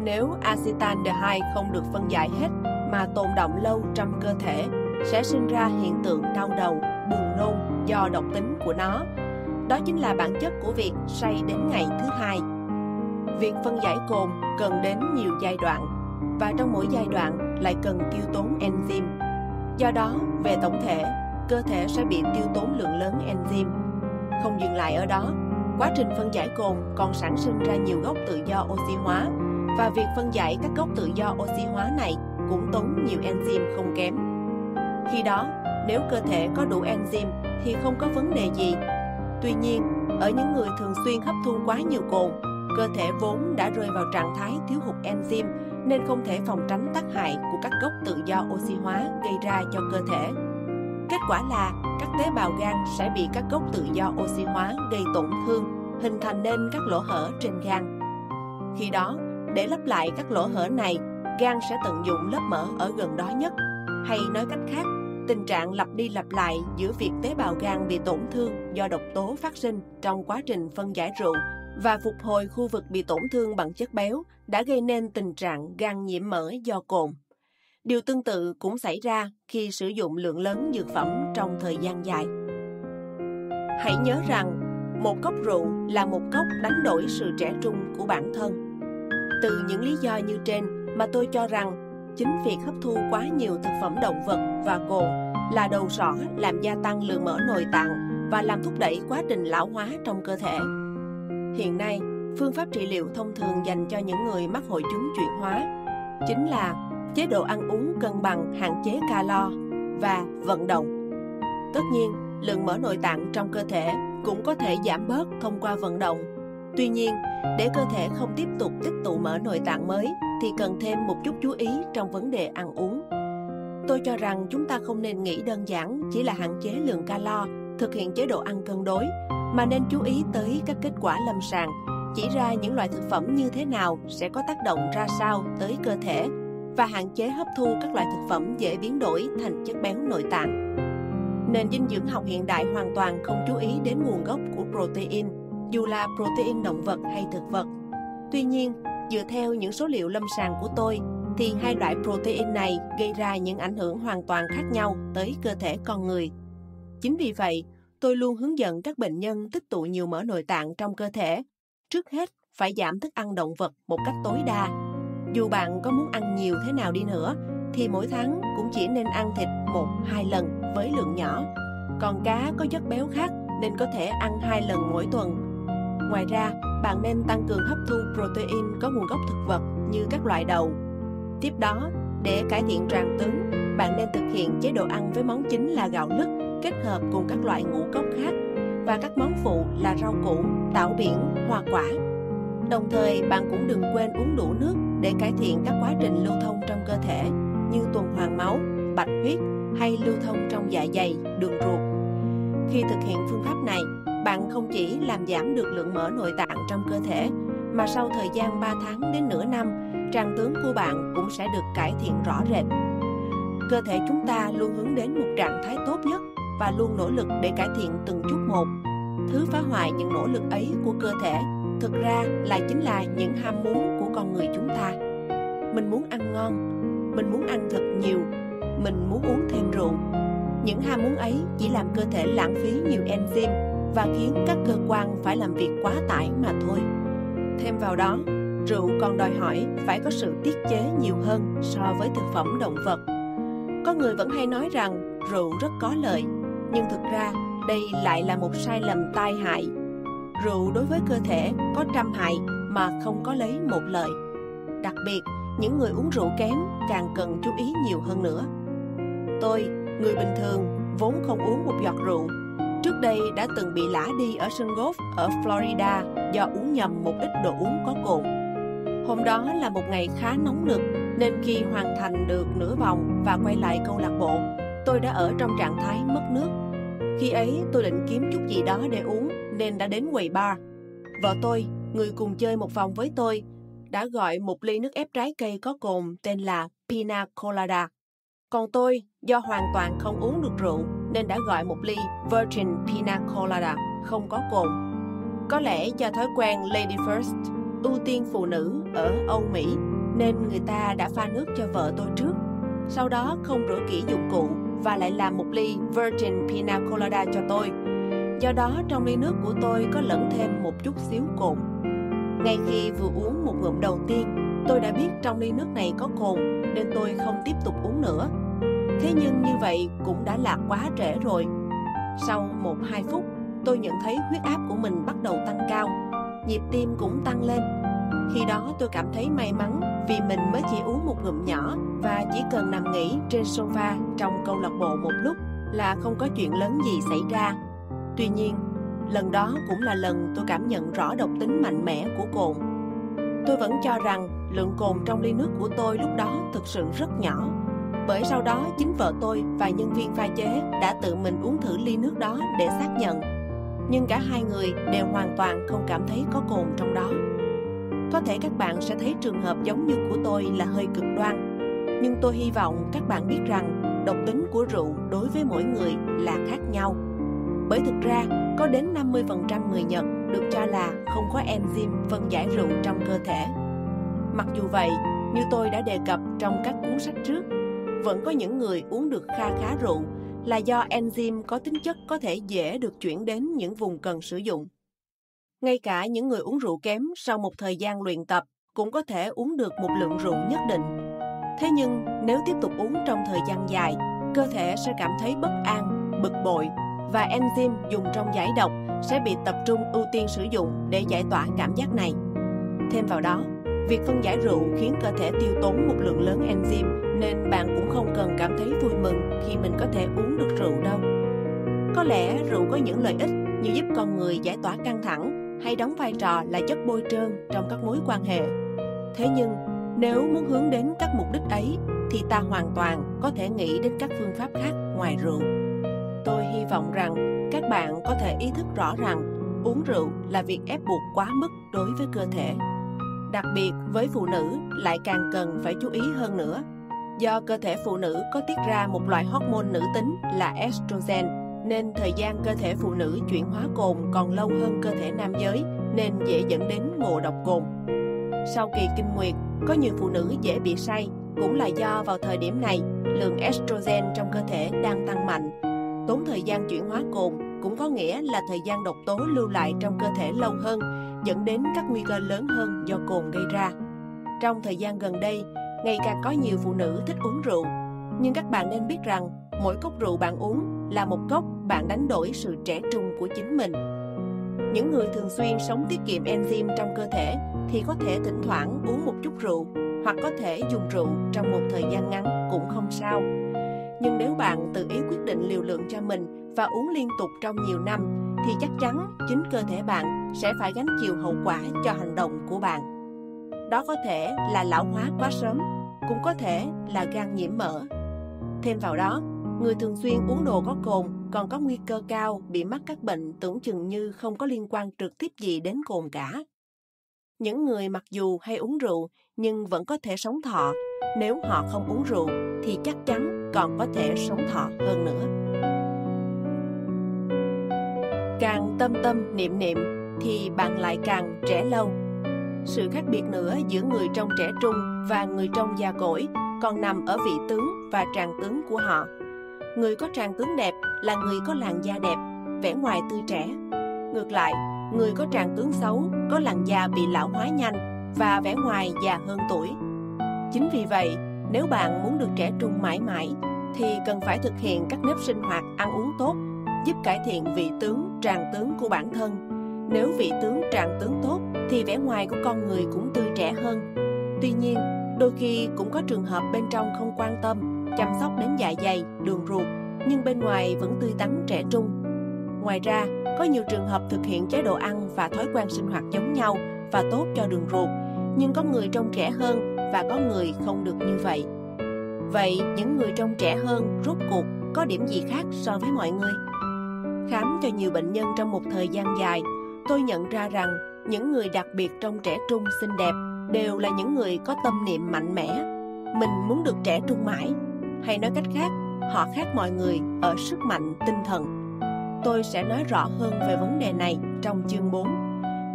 Nếu acetaldehyde không được phân giải hết mà tồn động lâu trong cơ thể sẽ sinh ra hiện tượng đau đầu, buồn nôn do độc tính của nó. Đó chính là bản chất của việc say đến ngày thứ hai. Việc phân giải cồn cần đến nhiều giai đoạn và trong mỗi giai đoạn lại cần tiêu tốn enzyme. Do đó, về tổng thể, cơ thể sẽ bị tiêu tốn lượng lớn enzyme. Không dừng lại ở đó, quá trình phân giải cồn còn sản sinh ra nhiều gốc tự do oxy hóa và việc phân giải các gốc tự do oxy hóa này cũng tốn nhiều enzyme không kém. Khi đó, nếu cơ thể có đủ enzyme thì không có vấn đề gì. Tuy nhiên, ở những người thường xuyên hấp thu quá nhiều cồn, cơ thể vốn đã rơi vào trạng thái thiếu hụt enzyme nên không thể phòng tránh tác hại của các gốc tự do oxy hóa gây ra cho cơ thể. Kết quả là các tế bào gan sẽ bị các gốc tự do oxy hóa gây tổn thương, hình thành nên các lỗ hở trên gan. Khi đó, để lấp lại các lỗ hở này, gan sẽ tận dụng lớp mỡ ở gần đó nhất. Hay nói cách khác, tình trạng lặp đi lặp lại giữa việc tế bào gan bị tổn thương do độc tố phát sinh trong quá trình phân giải rượu và phục hồi khu vực bị tổn thương bằng chất béo đã gây nên tình trạng gan nhiễm mỡ do cồn. Điều tương tự cũng xảy ra khi sử dụng lượng lớn dược phẩm trong thời gian dài. Hãy nhớ rằng, một cốc rượu là một cốc đánh đổi sự trẻ trung của bản thân. Từ những lý do như trên mà tôi cho rằng chính việc hấp thu quá nhiều thực phẩm động vật và cồn là đầu sỏ làm gia tăng lượng mỡ nội tạng và làm thúc đẩy quá trình lão hóa trong cơ thể. Hiện nay, phương pháp trị liệu thông thường dành cho những người mắc hội chứng chuyển hóa chính là chế độ ăn uống cân bằng hạn chế calo và vận động. Tất nhiên, lượng mỡ nội tạng trong cơ thể cũng có thể giảm bớt thông qua vận động. Tuy nhiên, để cơ thể không tiếp tục tích tụ mỡ nội tạng mới thì cần thêm một chút chú ý trong vấn đề ăn uống. Tôi cho rằng chúng ta không nên nghĩ đơn giản chỉ là hạn chế lượng calo, thực hiện chế độ ăn cân đối, mà nên chú ý tới các kết quả lâm sàng, chỉ ra những loại thực phẩm như thế nào sẽ có tác động ra sao tới cơ thể và hạn chế hấp thu các loại thực phẩm dễ biến đổi thành chất béo nội tạng. Nền dinh dưỡng học hiện đại hoàn toàn không chú ý đến nguồn gốc của protein, dù là protein động vật hay thực vật. Tuy nhiên, dựa theo những số liệu lâm sàng của tôi, thì hai loại protein này gây ra những ảnh hưởng hoàn toàn khác nhau tới cơ thể con người. Chính vì vậy, tôi luôn hướng dẫn các bệnh nhân tích tụ nhiều mỡ nội tạng trong cơ thể. Trước hết, phải giảm thức ăn động vật một cách tối đa dù bạn có muốn ăn nhiều thế nào đi nữa, thì mỗi tháng cũng chỉ nên ăn thịt một hai lần với lượng nhỏ. Còn cá có chất béo khác nên có thể ăn hai lần mỗi tuần. Ngoài ra, bạn nên tăng cường hấp thu protein có nguồn gốc thực vật như các loại đậu. Tiếp đó, để cải thiện tràng tướng, bạn nên thực hiện chế độ ăn với món chính là gạo lứt kết hợp cùng các loại ngũ cốc khác và các món phụ là rau củ, tảo biển, hoa quả. Đồng thời, bạn cũng đừng quên uống đủ nước để cải thiện các quá trình lưu thông trong cơ thể như tuần hoàn máu, bạch huyết hay lưu thông trong dạ dày, đường ruột. Khi thực hiện phương pháp này, bạn không chỉ làm giảm được lượng mỡ nội tạng trong cơ thể, mà sau thời gian 3 tháng đến nửa năm, tràng tướng của bạn cũng sẽ được cải thiện rõ rệt. Cơ thể chúng ta luôn hướng đến một trạng thái tốt nhất và luôn nỗ lực để cải thiện từng chút một. Thứ phá hoại những nỗ lực ấy của cơ thể thực ra lại chính là những ham muốn của con người chúng ta mình muốn ăn ngon mình muốn ăn thật nhiều mình muốn uống thêm rượu những ham muốn ấy chỉ làm cơ thể lãng phí nhiều enzyme và khiến các cơ quan phải làm việc quá tải mà thôi thêm vào đó rượu còn đòi hỏi phải có sự tiết chế nhiều hơn so với thực phẩm động vật có người vẫn hay nói rằng rượu rất có lợi nhưng thực ra đây lại là một sai lầm tai hại rượu đối với cơ thể có trăm hại mà không có lấy một lợi. Đặc biệt, những người uống rượu kém càng cần chú ý nhiều hơn nữa. Tôi, người bình thường, vốn không uống một giọt rượu, Trước đây đã từng bị lã đi ở sân golf ở Florida do uống nhầm một ít đồ uống có cồn. Hôm đó là một ngày khá nóng nực nên khi hoàn thành được nửa vòng và quay lại câu lạc bộ, tôi đã ở trong trạng thái mất nước. Khi ấy tôi định kiếm chút gì đó để uống nên đã đến quầy bar. Vợ tôi, người cùng chơi một vòng với tôi, đã gọi một ly nước ép trái cây có cồn tên là Pina Colada. Còn tôi, do hoàn toàn không uống được rượu nên đã gọi một ly Virgin Pina Colada không có cồn. Có lẽ do thói quen Lady First, ưu tiên phụ nữ ở Âu Mỹ nên người ta đã pha nước cho vợ tôi trước. Sau đó không rửa kỹ dụng cụ và lại làm một ly Virgin Pina Colada cho tôi. Do đó trong ly nước của tôi có lẫn thêm một chút xíu cồn. Ngay khi vừa uống một ngụm đầu tiên, tôi đã biết trong ly nước này có cồn nên tôi không tiếp tục uống nữa. Thế nhưng như vậy cũng đã là quá trễ rồi. Sau 1-2 phút, tôi nhận thấy huyết áp của mình bắt đầu tăng cao, nhịp tim cũng tăng lên. Khi đó tôi cảm thấy may mắn vì mình mới chỉ uống một ngụm nhỏ và chỉ cần nằm nghỉ trên sofa trong câu lạc bộ một lúc là không có chuyện lớn gì xảy ra. Tuy nhiên, lần đó cũng là lần tôi cảm nhận rõ độc tính mạnh mẽ của cồn. Tôi vẫn cho rằng lượng cồn trong ly nước của tôi lúc đó thực sự rất nhỏ bởi sau đó chính vợ tôi và nhân viên pha chế đã tự mình uống thử ly nước đó để xác nhận. Nhưng cả hai người đều hoàn toàn không cảm thấy có cồn trong đó. Có thể các bạn sẽ thấy trường hợp giống như của tôi là hơi cực đoan. Nhưng tôi hy vọng các bạn biết rằng độc tính của rượu đối với mỗi người là khác nhau. Bởi thực ra, có đến 50% người Nhật được cho là không có enzyme phân giải rượu trong cơ thể. Mặc dù vậy, như tôi đã đề cập trong các cuốn sách trước, vẫn có những người uống được kha khá rượu là do enzyme có tính chất có thể dễ được chuyển đến những vùng cần sử dụng. Ngay cả những người uống rượu kém sau một thời gian luyện tập cũng có thể uống được một lượng rượu nhất định. Thế nhưng nếu tiếp tục uống trong thời gian dài, cơ thể sẽ cảm thấy bất an, bực bội và enzyme dùng trong giải độc sẽ bị tập trung ưu tiên sử dụng để giải tỏa cảm giác này. Thêm vào đó, việc phân giải rượu khiến cơ thể tiêu tốn một lượng lớn enzyme nên bạn cũng không cần cảm thấy vui mừng khi mình có thể uống được rượu đâu. Có lẽ rượu có những lợi ích như giúp con người giải tỏa căng thẳng hay đóng vai trò là chất bôi trơn trong các mối quan hệ. Thế nhưng, nếu muốn hướng đến các mục đích ấy thì ta hoàn toàn có thể nghĩ đến các phương pháp khác ngoài rượu. Tôi hy vọng rằng các bạn có thể ý thức rõ rằng uống rượu là việc ép buộc quá mức đối với cơ thể. Đặc biệt với phụ nữ lại càng cần phải chú ý hơn nữa. Do cơ thể phụ nữ có tiết ra một loại hormone nữ tính là estrogen, nên thời gian cơ thể phụ nữ chuyển hóa cồn còn lâu hơn cơ thể nam giới, nên dễ dẫn đến ngộ độc cồn. Sau kỳ kinh nguyệt, có nhiều phụ nữ dễ bị say, cũng là do vào thời điểm này, lượng estrogen trong cơ thể đang tăng mạnh. Tốn thời gian chuyển hóa cồn cũng có nghĩa là thời gian độc tố lưu lại trong cơ thể lâu hơn, dẫn đến các nguy cơ lớn hơn do cồn gây ra. Trong thời gian gần đây, ngày càng có nhiều phụ nữ thích uống rượu, nhưng các bạn nên biết rằng mỗi cốc rượu bạn uống là một cốc bạn đánh đổi sự trẻ trung của chính mình. Những người thường xuyên sống tiết kiệm enzyme trong cơ thể thì có thể thỉnh thoảng uống một chút rượu hoặc có thể dùng rượu trong một thời gian ngắn cũng không sao. Nhưng nếu bạn tự ý quyết định liều lượng cho mình và uống liên tục trong nhiều năm thì chắc chắn chính cơ thể bạn sẽ phải gánh chịu hậu quả cho hành động của bạn. Đó có thể là lão hóa quá sớm, cũng có thể là gan nhiễm mỡ. Thêm vào đó, người thường xuyên uống đồ có cồn còn có nguy cơ cao bị mắc các bệnh tưởng chừng như không có liên quan trực tiếp gì đến cồn cả. Những người mặc dù hay uống rượu nhưng vẫn có thể sống thọ, nếu họ không uống rượu thì chắc chắn còn có thể sống thọ hơn nữa. Càng tâm tâm niệm niệm thì bạn lại càng trẻ lâu. Sự khác biệt nữa giữa người trong trẻ trung và người trong già cỗi còn nằm ở vị tướng và tràng tướng của họ. Người có tràng tướng đẹp là người có làn da đẹp, vẻ ngoài tươi trẻ. Ngược lại, người có tràng tướng xấu có làn da bị lão hóa nhanh và vẻ ngoài già hơn tuổi. Chính vì vậy, nếu bạn muốn được trẻ trung mãi mãi thì cần phải thực hiện các nếp sinh hoạt ăn uống tốt giúp cải thiện vị tướng, tràng tướng của bản thân. Nếu vị tướng, trạng tướng tốt thì vẻ ngoài của con người cũng tươi trẻ hơn. Tuy nhiên, đôi khi cũng có trường hợp bên trong không quan tâm, chăm sóc đến dạ dày, đường ruột, nhưng bên ngoài vẫn tươi tắn trẻ trung. Ngoài ra, có nhiều trường hợp thực hiện chế độ ăn và thói quen sinh hoạt giống nhau và tốt cho đường ruột, nhưng có người trông trẻ hơn và có người không được như vậy. Vậy những người trông trẻ hơn rốt cuộc có điểm gì khác so với mọi người? Khám cho nhiều bệnh nhân trong một thời gian dài, tôi nhận ra rằng những người đặc biệt trong trẻ trung xinh đẹp đều là những người có tâm niệm mạnh mẽ. Mình muốn được trẻ trung mãi, hay nói cách khác, họ khác mọi người ở sức mạnh tinh thần. Tôi sẽ nói rõ hơn về vấn đề này trong chương 4.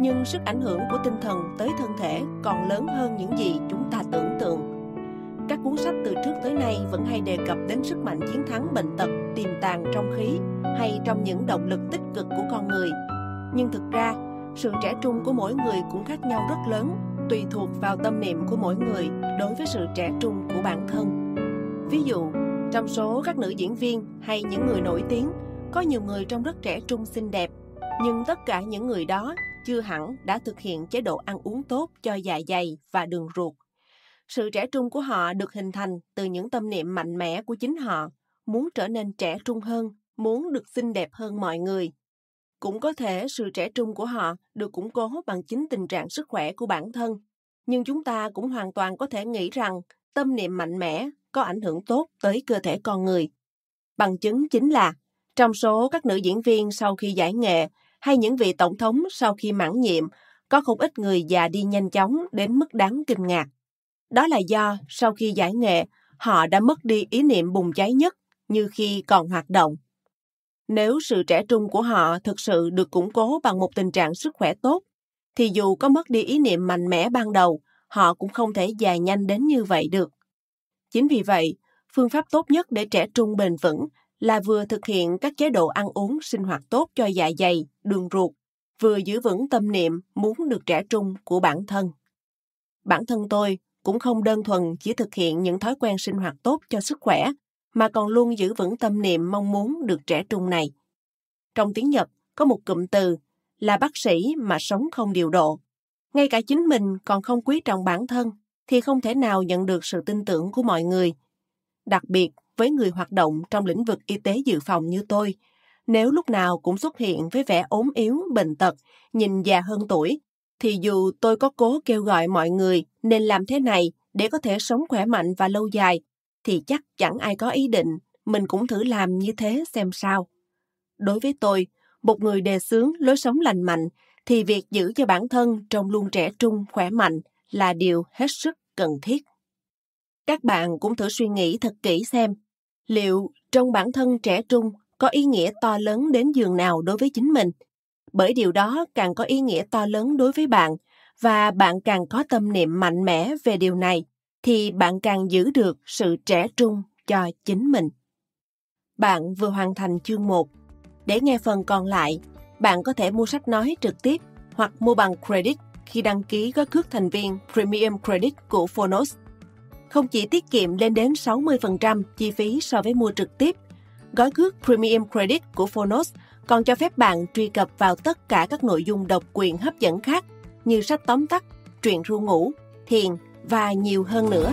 Nhưng sức ảnh hưởng của tinh thần tới thân thể còn lớn hơn những gì chúng ta tưởng tượng. Các cuốn sách từ trước tới nay vẫn hay đề cập đến sức mạnh chiến thắng bệnh tật tiềm tàng trong khí hay trong những động lực tích cực của con người. Nhưng thực ra, sự trẻ trung của mỗi người cũng khác nhau rất lớn, tùy thuộc vào tâm niệm của mỗi người đối với sự trẻ trung của bản thân. Ví dụ, trong số các nữ diễn viên hay những người nổi tiếng, có nhiều người trông rất trẻ trung xinh đẹp, nhưng tất cả những người đó chưa hẳn đã thực hiện chế độ ăn uống tốt cho dạ dày và đường ruột. Sự trẻ trung của họ được hình thành từ những tâm niệm mạnh mẽ của chính họ, muốn trở nên trẻ trung hơn, muốn được xinh đẹp hơn mọi người. Cũng có thể sự trẻ trung của họ được củng cố bằng chính tình trạng sức khỏe của bản thân. Nhưng chúng ta cũng hoàn toàn có thể nghĩ rằng tâm niệm mạnh mẽ có ảnh hưởng tốt tới cơ thể con người. Bằng chứng chính là trong số các nữ diễn viên sau khi giải nghệ hay những vị tổng thống sau khi mãn nhiệm, có không ít người già đi nhanh chóng đến mức đáng kinh ngạc. Đó là do sau khi giải nghệ, họ đã mất đi ý niệm bùng cháy nhất như khi còn hoạt động. Nếu sự trẻ trung của họ thực sự được củng cố bằng một tình trạng sức khỏe tốt, thì dù có mất đi ý niệm mạnh mẽ ban đầu, họ cũng không thể dài nhanh đến như vậy được. Chính vì vậy, phương pháp tốt nhất để trẻ trung bền vững là vừa thực hiện các chế độ ăn uống sinh hoạt tốt cho dạ dày, đường ruột, vừa giữ vững tâm niệm muốn được trẻ trung của bản thân. Bản thân tôi cũng không đơn thuần chỉ thực hiện những thói quen sinh hoạt tốt cho sức khỏe, mà còn luôn giữ vững tâm niệm mong muốn được trẻ trung này. Trong tiếng Nhật có một cụm từ là bác sĩ mà sống không điều độ. Ngay cả chính mình còn không quý trọng bản thân thì không thể nào nhận được sự tin tưởng của mọi người. Đặc biệt với người hoạt động trong lĩnh vực y tế dự phòng như tôi, nếu lúc nào cũng xuất hiện với vẻ ốm yếu, bệnh tật, nhìn già hơn tuổi, thì dù tôi có cố kêu gọi mọi người nên làm thế này để có thể sống khỏe mạnh và lâu dài, thì chắc chẳng ai có ý định mình cũng thử làm như thế xem sao. Đối với tôi, một người đề xướng lối sống lành mạnh, thì việc giữ cho bản thân trông luôn trẻ trung, khỏe mạnh là điều hết sức cần thiết. Các bạn cũng thử suy nghĩ thật kỹ xem, liệu trong bản thân trẻ trung có ý nghĩa to lớn đến giường nào đối với chính mình. Bởi điều đó càng có ý nghĩa to lớn đối với bạn và bạn càng có tâm niệm mạnh mẽ về điều này thì bạn càng giữ được sự trẻ trung cho chính mình. Bạn vừa hoàn thành chương 1. Để nghe phần còn lại, bạn có thể mua sách nói trực tiếp hoặc mua bằng credit khi đăng ký gói cước thành viên Premium Credit của Phonos không chỉ tiết kiệm lên đến 60% chi phí so với mua trực tiếp, gói cước Premium Credit của Phonos còn cho phép bạn truy cập vào tất cả các nội dung độc quyền hấp dẫn khác như sách tóm tắt, truyện ru ngủ, thiền và nhiều hơn nữa.